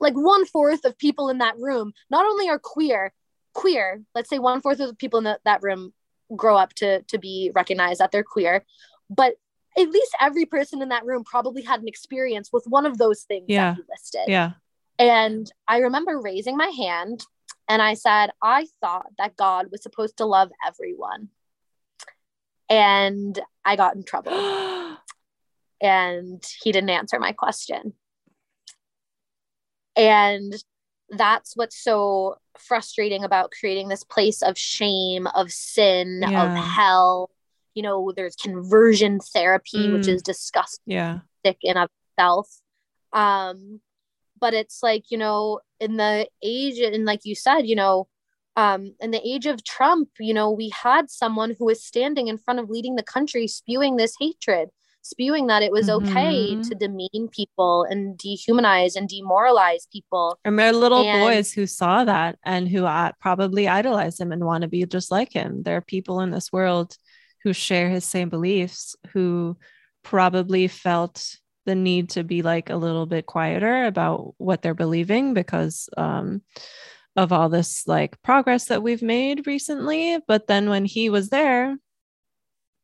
like one fourth of people in that room not only are queer, queer, let's say one fourth of the people in the, that room grow up to, to be recognized that they're queer, but at least every person in that room probably had an experience with one of those things Yeah. that you listed. yeah And I remember raising my hand and I said, I thought that God was supposed to love everyone. And I got in trouble and he didn't answer my question. And that's what's so frustrating about creating this place of shame, of sin, of hell. You know, there's conversion therapy, which Mm. is disgusting yeah sick in of itself. Um, but it's like, you know, in the age, and like you said, you know, um, in the age of Trump, you know, we had someone who was standing in front of leading the country spewing this hatred, spewing that it was okay Mhm. to demean people and dehumanize and demoralize people. And there are little And- boys who saw that and who uh, probably idolize him and want to be just like him. There are people in this world who share his same beliefs who probably felt the need to be like a little bit quieter about what they're believing because um, of all this like progress that we've made recently. But then when he was there,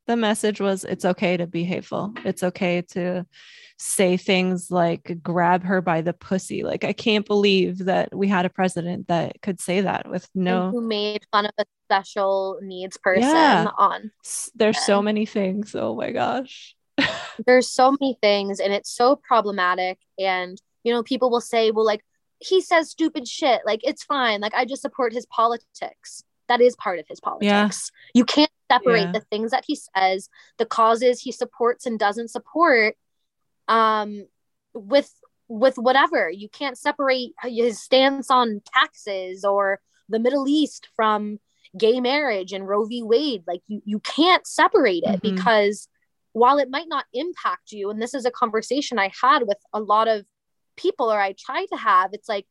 the message was it's okay to be hateful. It's okay to say things like grab her by the pussy. Like I can't believe that we had a president that could say that with and no who made fun of a special needs person Yeah. on there's so many things. Oh my gosh. there's so many things and it's so problematic and you know people will say well like he says stupid shit like it's fine like i just support his politics that is part of his politics. You can't separate Yeah. the things that he says the causes he supports and doesn't support um with with whatever. You can't separate his stance on taxes or the middle east from gay marriage and roe v. Wade. Like you you can't separate it Mhm. because while it might not impact you and this is a conversation i had with a lot of people or i try to have it's like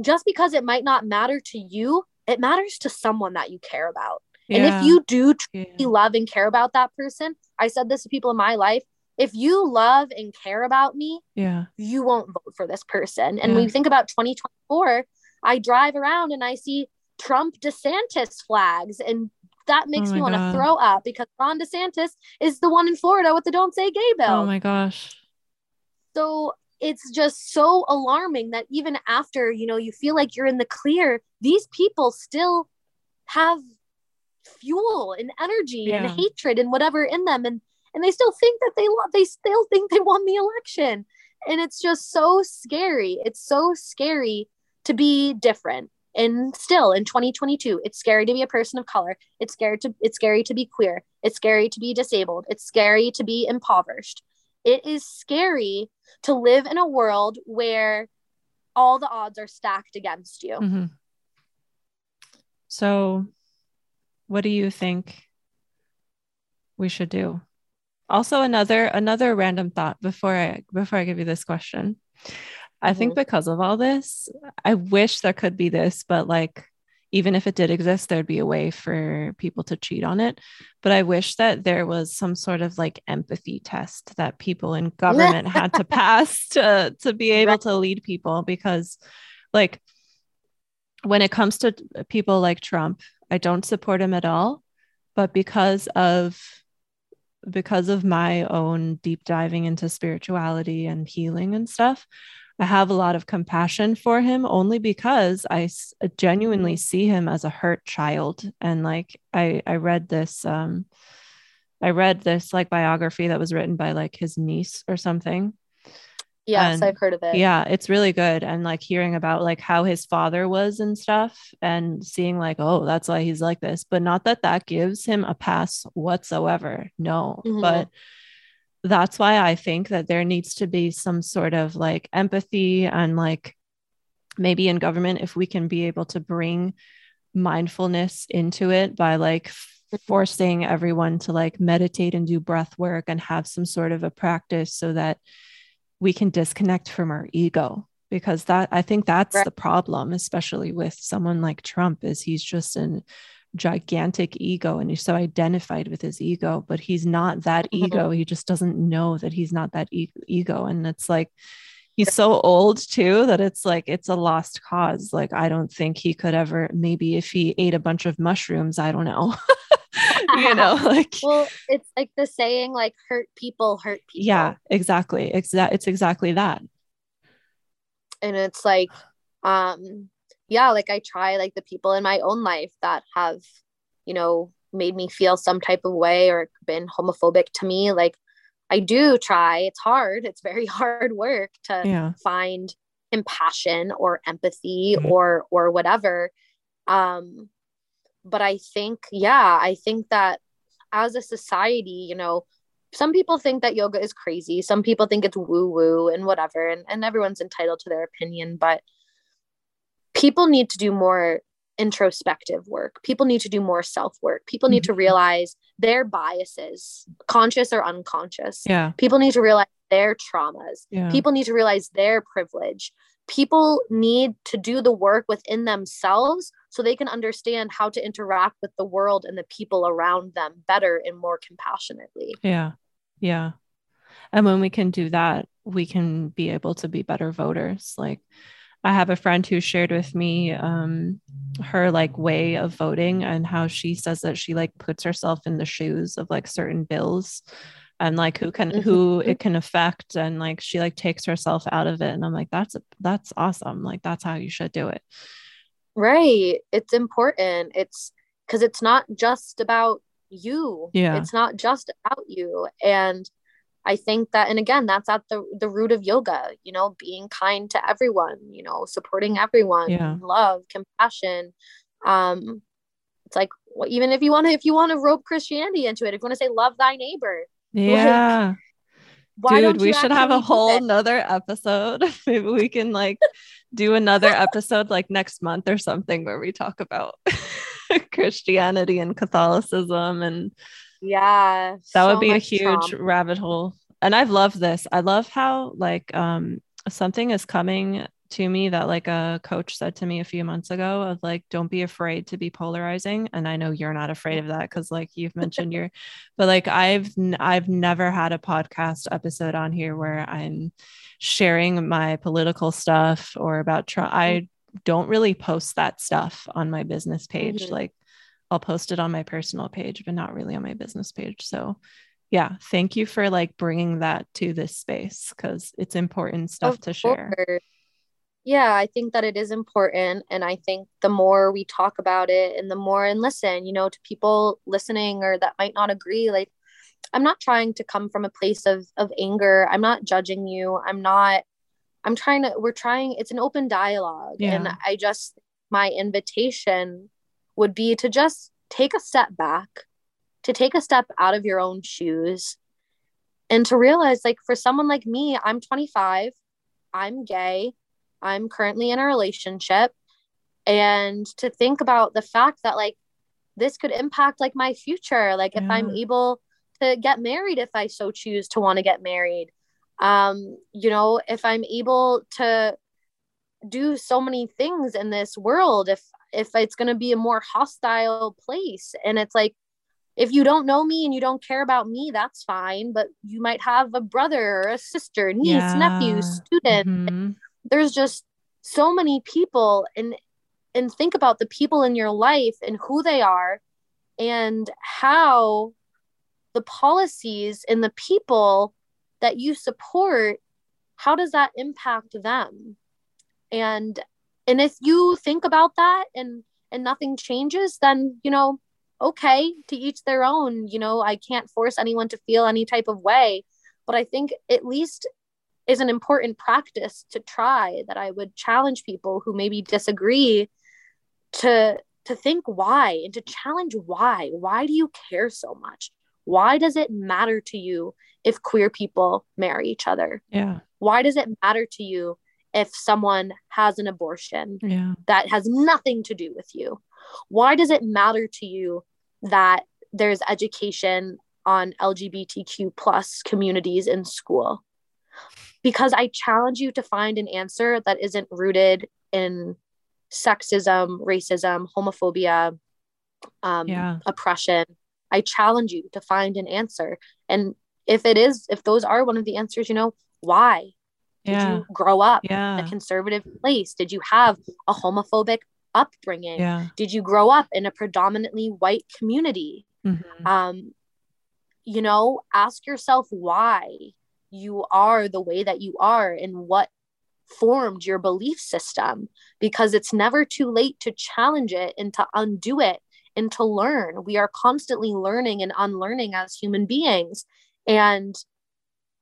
just because it might not matter to you it matters to someone that you care about and if you do Yeah. truly love and care about that person i said this to people in my life if you love and care about me yeah. you won't vote for this person. And Yeah. when you think about 2024, I drive around and I see Trump DeSantis flags, and that makes Oh me want to throw up because Ron DeSantis is the one in Florida with the Don't Say Gay oh bill. Oh my gosh. so it's just so alarming that even after you know you feel like you're in the clear these people still have fuel and energy Yeah. and hatred and whatever in them and and they still think that they lo- they still think they won the election. And it's just so scary. It's so scary to be different. And still in 2022 it's scary to be a person of color. It's scary to it's scary to be queer. It's scary to be disabled. It's scary to be impoverished. It is scary to live in a world where all the odds are stacked against you. Mhm. So, what do you think we should do? Also, another another random thought before I before I give you this question. I think because of all this, I wish there could be this, but like even if it did exist, there'd be a way for people to cheat on it. But I wish that there was some sort of like empathy test that people in government had to pass to to be able Right. to lead people because like when it comes to people like Trump, I don't support him at all, but because of because of my own deep diving into spirituality and healing and stuff, I have a lot of compassion for him only because I s- genuinely see him as a hurt child. And like I I read this um I read this like biography that was written by like his niece or something Yes, And- I've heard of it. yeah it's really good and like hearing about like how his father was and stuff and seeing like oh that's why he's like this but not that that gives him a pass whatsoever no Mhm. but that's why i think that there needs to be some sort of like empathy and like maybe in government if we can be able to bring mindfulness into it by like forcing everyone to like meditate and do breath work and have some sort of a practice so that we can disconnect from our ego because that i think that's Right. the problem especially with someone like trump is he's just an gigantic ego and he's so identified with his ego but he's not that ego. He just doesn't know that he's not that e- ego and it's like he's so old too that it's like it's a lost cause. Like i don't think he could ever maybe if he ate a bunch of mushrooms i don't know. You know like Well, it's like the saying like hurt people hurt people. yeah exactly exact it's exactly that. And it's like um yeah like i try like the people in my own life that have you know made me feel some type of way or been homophobic to me like i do try. It's hard. It's very hard work to yeah. find compassion or empathy Mhm. or or whatever. Um but i think yeah i think that as a society you know some people think that yoga is crazy. Some people think it's woo woo and whatever and, and everyone's entitled to their opinion but people need to do more introspective work people need to do more self work people need to Mhm. realize their biases conscious or unconscious yeah people need to realize their traumas yeah people need to realize their privilege people need to do the work within themselves so they can understand how to interact with the world and the people around them better and more compassionately Yeah. Yeah. And when we can do that, we can be able to be better voters. Like I have a friend who shared with me um her like way of voting and how she says that she like puts herself in the shoes of like certain bills and like who can who it can affect and like she like takes herself out of it and I'm like that's a, that's awesome. Like that's how you should do it. right. It's important. It's because it's not just about you. Yeah. it's not just about you. And i think that and again that's at the the root of yoga you know being kind to everyone you know supporting everyone Yeah. love compassion um it's like well, even if you want to if you want to rope christianity into it if you want to say love thy neighbor Yeah. why Dude, don't we should have a whole nother episode. Maybe we can like do another episode like next month or something where we talk about Christianity and Catholicism and yeah that so would be a huge trauma. rabbit hole. And I've loved this. I love how like um something is coming to me that like a coach said to me a few months ago of like don't be afraid to be polarizing and I know you're not afraid of that cuz like you've mentioned your but like I've n- I've never had a podcast episode on here where I'm sharing my political stuff or about Trump. I don't really post that stuff on my business page Mhm. like I'll post it on my personal page but not really on my business page so yeah, thank you for like bringing that to this space because it's important stuff Of to share. course. Yeah, I think that it is important. And I think the more we talk about it and the more and listen, you know, to people listening or that might not agree, like I'm not trying to come from a place of of anger. I'm not judging you. I'm not I'm trying to we're trying it's an open dialogue. And I just my invitation would be to just take a step back, to take a step out of your own shoes and to realize like for someone like me, I'm 25, I'm gay, I'm currently in a relationship. And to think about the fact that like this could impact like my future. Like if i'm able to get married if i so choose to want to get married um you know if i'm able to do so many things in this world if if it's going to be a more hostile place and it's like if you don't know me and you don't care about me that's fine but you might have a brother or a sister niece nephew Yeah. student Mhm. there's just so many people and and think about the people in your life and who they are and how the policies and the people that you support how does that impact them? And and if you think about that and and nothing changes then you know okay to each their own you know i can't force anyone to feel any type of way. But i think at least is an important practice to try that I would challenge people who maybe disagree to to think why and to challenge why. Why do you care so much why does it matter to you if queer people marry each other Yeah. why does it matter to you if someone has an abortion Yeah. that has nothing to do with you why does it matter to you that there's education on lgbtq plus communities in school because i challenge you to find an answer that isn't rooted in sexism racism homophobia um, Yeah. oppression i challenge you to find an answer and if it is if those are one of the answers you know why did Yeah. you grow up in a conservative place did you have a homophobic upbringing Yeah. did you grow up in a predominantly white community Mhm. um you know ask yourself why you are the way that you are and what formed your belief system because it's never too late to challenge it and to undo it and to learn. We are constantly learning and unlearning as human beings. And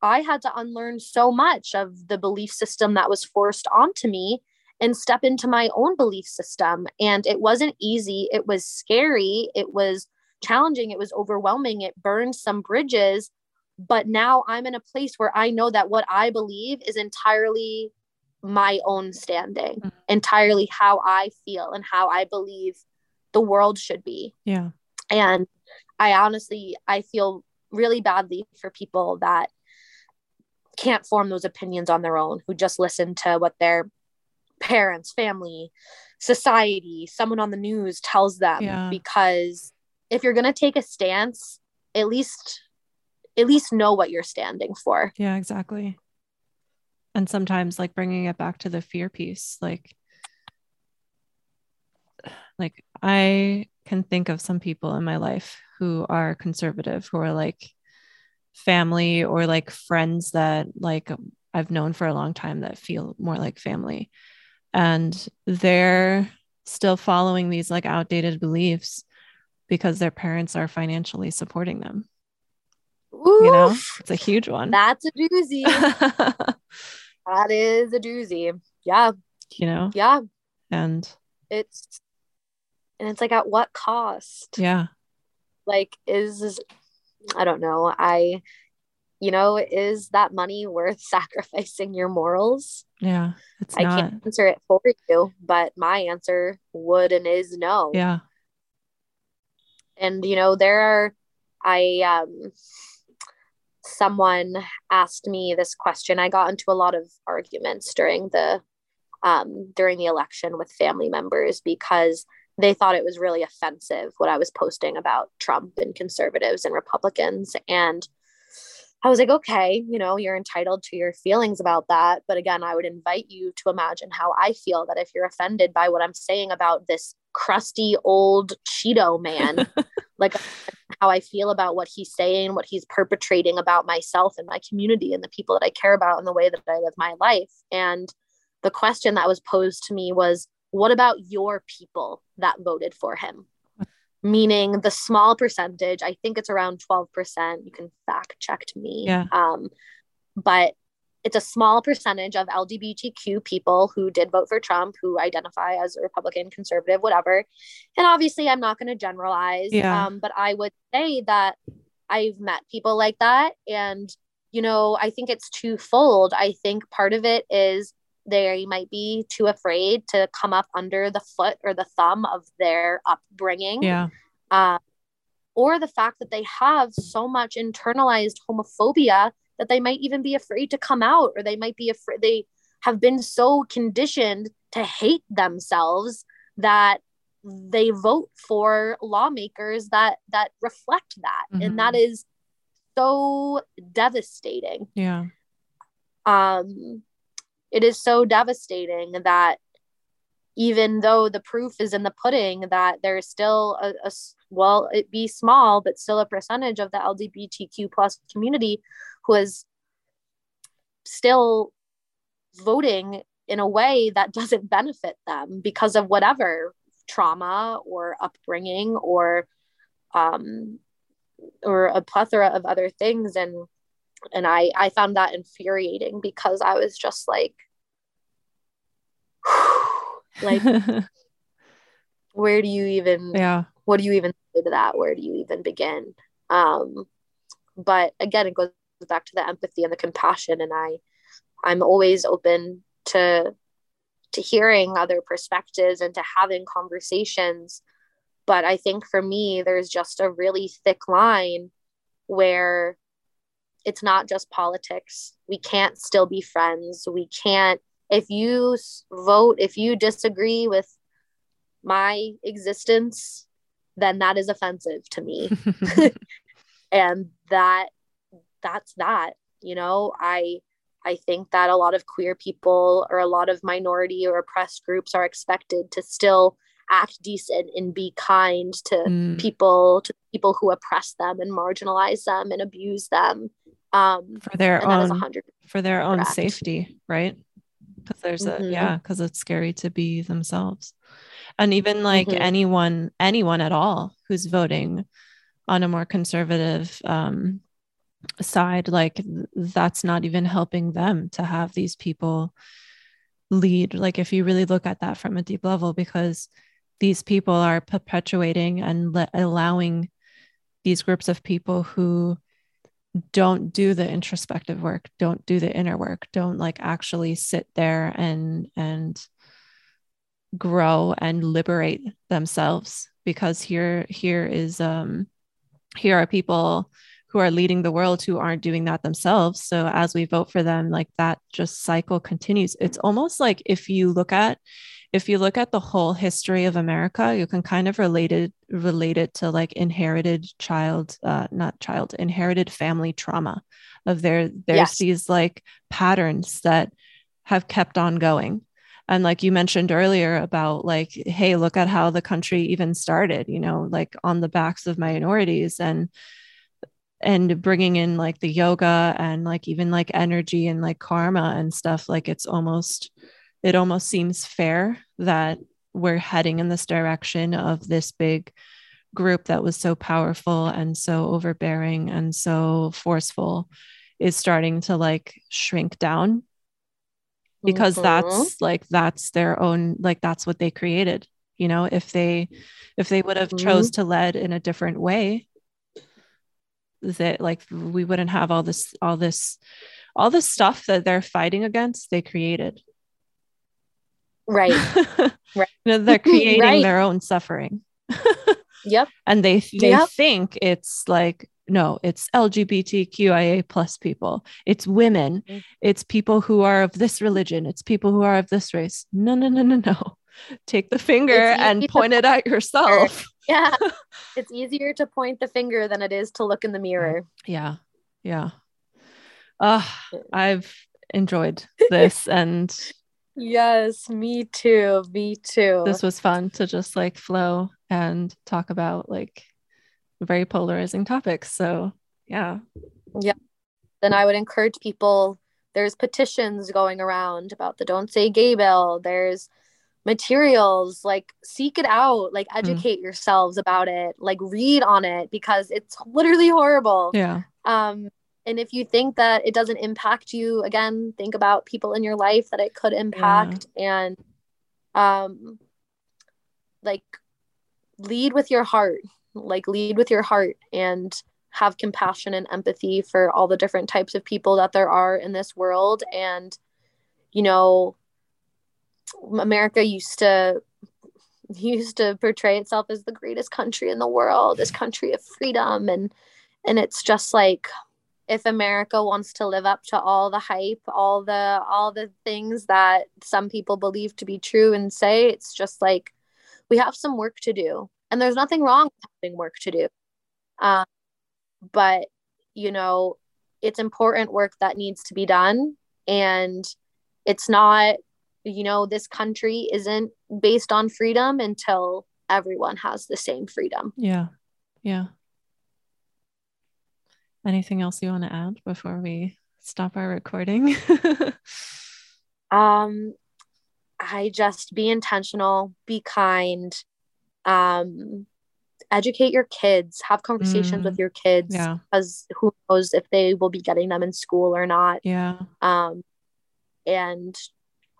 i had to unlearn so much of the belief system that was forced onto me and step into my own belief system. And it wasn't easy. It was scary. It was challenging. It was overwhelming. It burned some bridges. But now i'm in a place where i know that what i believe is entirely my own standing Mhm. entirely how i feel and how i believe the world should be Yeah. and i honestly i feel really badly for people that can't form those opinions on their own who just listen to what their parents family society someone on the news tells them Yeah. because if you're going to take a stance at least at least know what you're standing for Yeah, exactly. And sometimes like bringing it back to the fear piece, like like I can think of some people in my life who are conservative, who are like family or like friends that like I've known for a long time that feel more like family. And they're still following these like outdated beliefs because their parents are financially supporting them. You know, it's a huge one. that's a doozy. That is a doozy. Yeah. You know, yeah. And it's and it's like at what cost? Yeah, like is i don't know. I you know is that money worth sacrificing your morals? Yeah, it's i not. can't answer it for you but my answer would and is no. Yeah, and you know there are i um someone asked me this question. I got into a lot of arguments during the um during the election with family members because they thought it was really offensive what i was posting about trump and conservatives and republicans and i was like okay you know you're entitled to your feelings about that but again i would invite you to imagine how i feel that if you're offended by what i'm saying about this crusty old cheeto man like how I feel about what he's saying, what he's perpetrating about myself and my community and the people that I care about and the way that I live my life. And the question that was posed to me was, what about your people that voted for him? Meaning the small percentage, I think it's around 12%. You can fact check me. Yeah. Um, but it's a small percentage of LGBTQ people who did vote for Trump, who identify as a Republican, conservative, whatever. And obviously, I'm not going to generalize, Yeah. um, but I would say that I've met people like that. And, you know, I think it's twofold. I think part of it is they might be too afraid to come up under the foot or the thumb of their upbringing Yeah. uh, or the fact that they have so much internalized homophobia that they might even be afraid to come out or they might be afraid they have been so conditioned to hate themselves that they vote for lawmakers that that reflect that and that is so devastating Yeah. um it is so devastating that even though the proof is in the pudding that there's still a well it be small but still a percentage of the lgbtq plus community who is still voting in a way that doesn't benefit them because of whatever trauma or upbringing or um or a plethora of other things. And and i i found that infuriating because i was just like like where do you even yeah. what do you even say to that? Where do you even begin? Um but again it goes back to the empathy and the compassion. And i i'm always open to to hearing other perspectives and to having conversations. But i think for me there's just a really thick line where it's not just politics. We can't still be friends. We can't if you vote if you disagree with my existence then that is offensive to me. And that that's that you know? I i think that a lot of queer people or a lot of minority or oppressed groups are expected to still act decent and be kind to Mm. people to people who oppress them and marginalize them and abuse them um for their and that is a own for their own correct. safety, right? Because there's a Mhm. yeah, because it's scary to be themselves. And even like Mhm. anyone, anyone at all who's voting on a more conservative um, side, like that's not even helping them to have these people lead. Like if you really look at that from a deep level, because these people are perpetuating and le- allowing these groups of people who don't do the introspective work don't do the inner work don't like actually sit there and and grow and liberate themselves because here here is um here are people who are leading the world who aren't doing that themselves. So as we vote for them like that just cycle continues. It's almost like if you look at if you look at the whole history of america you can kind of relate it relate it to like inherited child uh, not child inherited family trauma of there there's Yes. these like patterns that have kept on going. And like you mentioned earlier about like hey look at how the country even started you know like on the backs of minorities. And and bringing in like the yoga and like even like energy and like karma and stuff like it's almost it almost seems fair that we're heading in this direction of this big group that was so powerful and so overbearing and so forceful is starting to like shrink down because Mhm. that's like that's their own like that's what they created you know if they if they would have Mhm. chose to lead in a different way that like we wouldn't have all this all this all this stuff that they're fighting against they created. Right. Right. You know, they're creating Right. their own suffering. Yep. And they they Yep. think it's like no it's lgbtqia plus people. It's women. Mhm. it's people who are of this religion. It's people who are of this race. No no no no no. Take the finger It's and point it at yourself yeah it's easier to point the finger than it is to look in the mirror yeah yeah uh, i've enjoyed this and yes me too me too this was fun to just like flow and talk about like very polarizing topics. So, yeah. Yeah. Then I would encourage people there's petitions going around about the don't say gay bill. There's materials like seek it out like hmm. educate mm. yourselves about it like read on it because it's literally horrible yeah um and if you think that it doesn't impact you again think about people in your life that it could impact yeah. and um like lead with your heart like lead with your heart and have compassion and empathy for all the different types of people that there are in this world and you know america used to used to portray itself as the greatest country in the world this country of freedom and and it's just like if America wants to live up to all the hype, all the all the things that some people believe to be true and say, it's just like we have some work to do. And there's nothing wrong with having work to do. Um, but you know, it's important work that needs to be done. And it's not, you know, this country isn't based on freedom until everyone has the same freedom. Yeah. Yeah. Anything else you want to add before we stop our recording? um, I just be intentional, be kind, um, educate your kids, have conversations mm, with your kids, yeah. because who knows if they will be getting them in school or not. Yeah. Um, and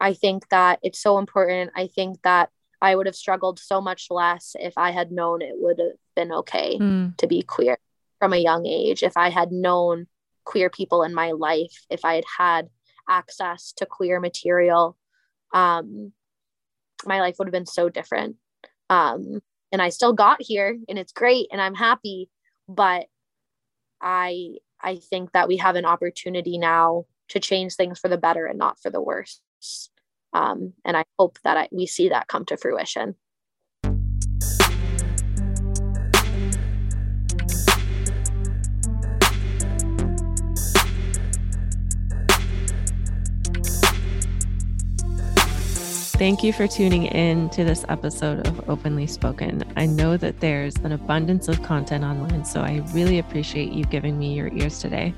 I think that it's so important. I think that I would have struggled so much less if I had known it would have been okay mm. to be queer from a young age if i had known queer people in my life if i had had access to queer material um, my life would have been so different um, and i still got here and it's great and i'm happy but i i think that we have an opportunity now to change things for the better and not for the worse um, and i hope that I, we see that come to fruition Thank you for tuning in to this episode of Openly Spoken. I know that there's an abundance of content online, so I really appreciate you giving me your ears today.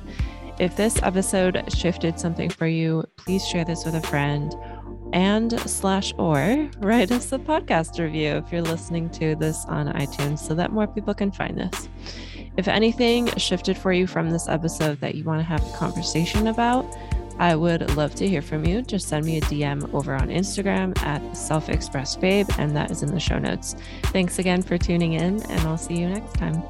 If this episode shifted something for you, please share this with a friend and slash or write us a podcast review if you're listening to this on iTunes so that more people can find this. If anything shifted for you from this episode that you want to have a conversation about, I would love to hear from you. Just send me a DM over on Instagram at self express babe, and that is in the show notes. Thanks again for tuning in, and I'll see you next time.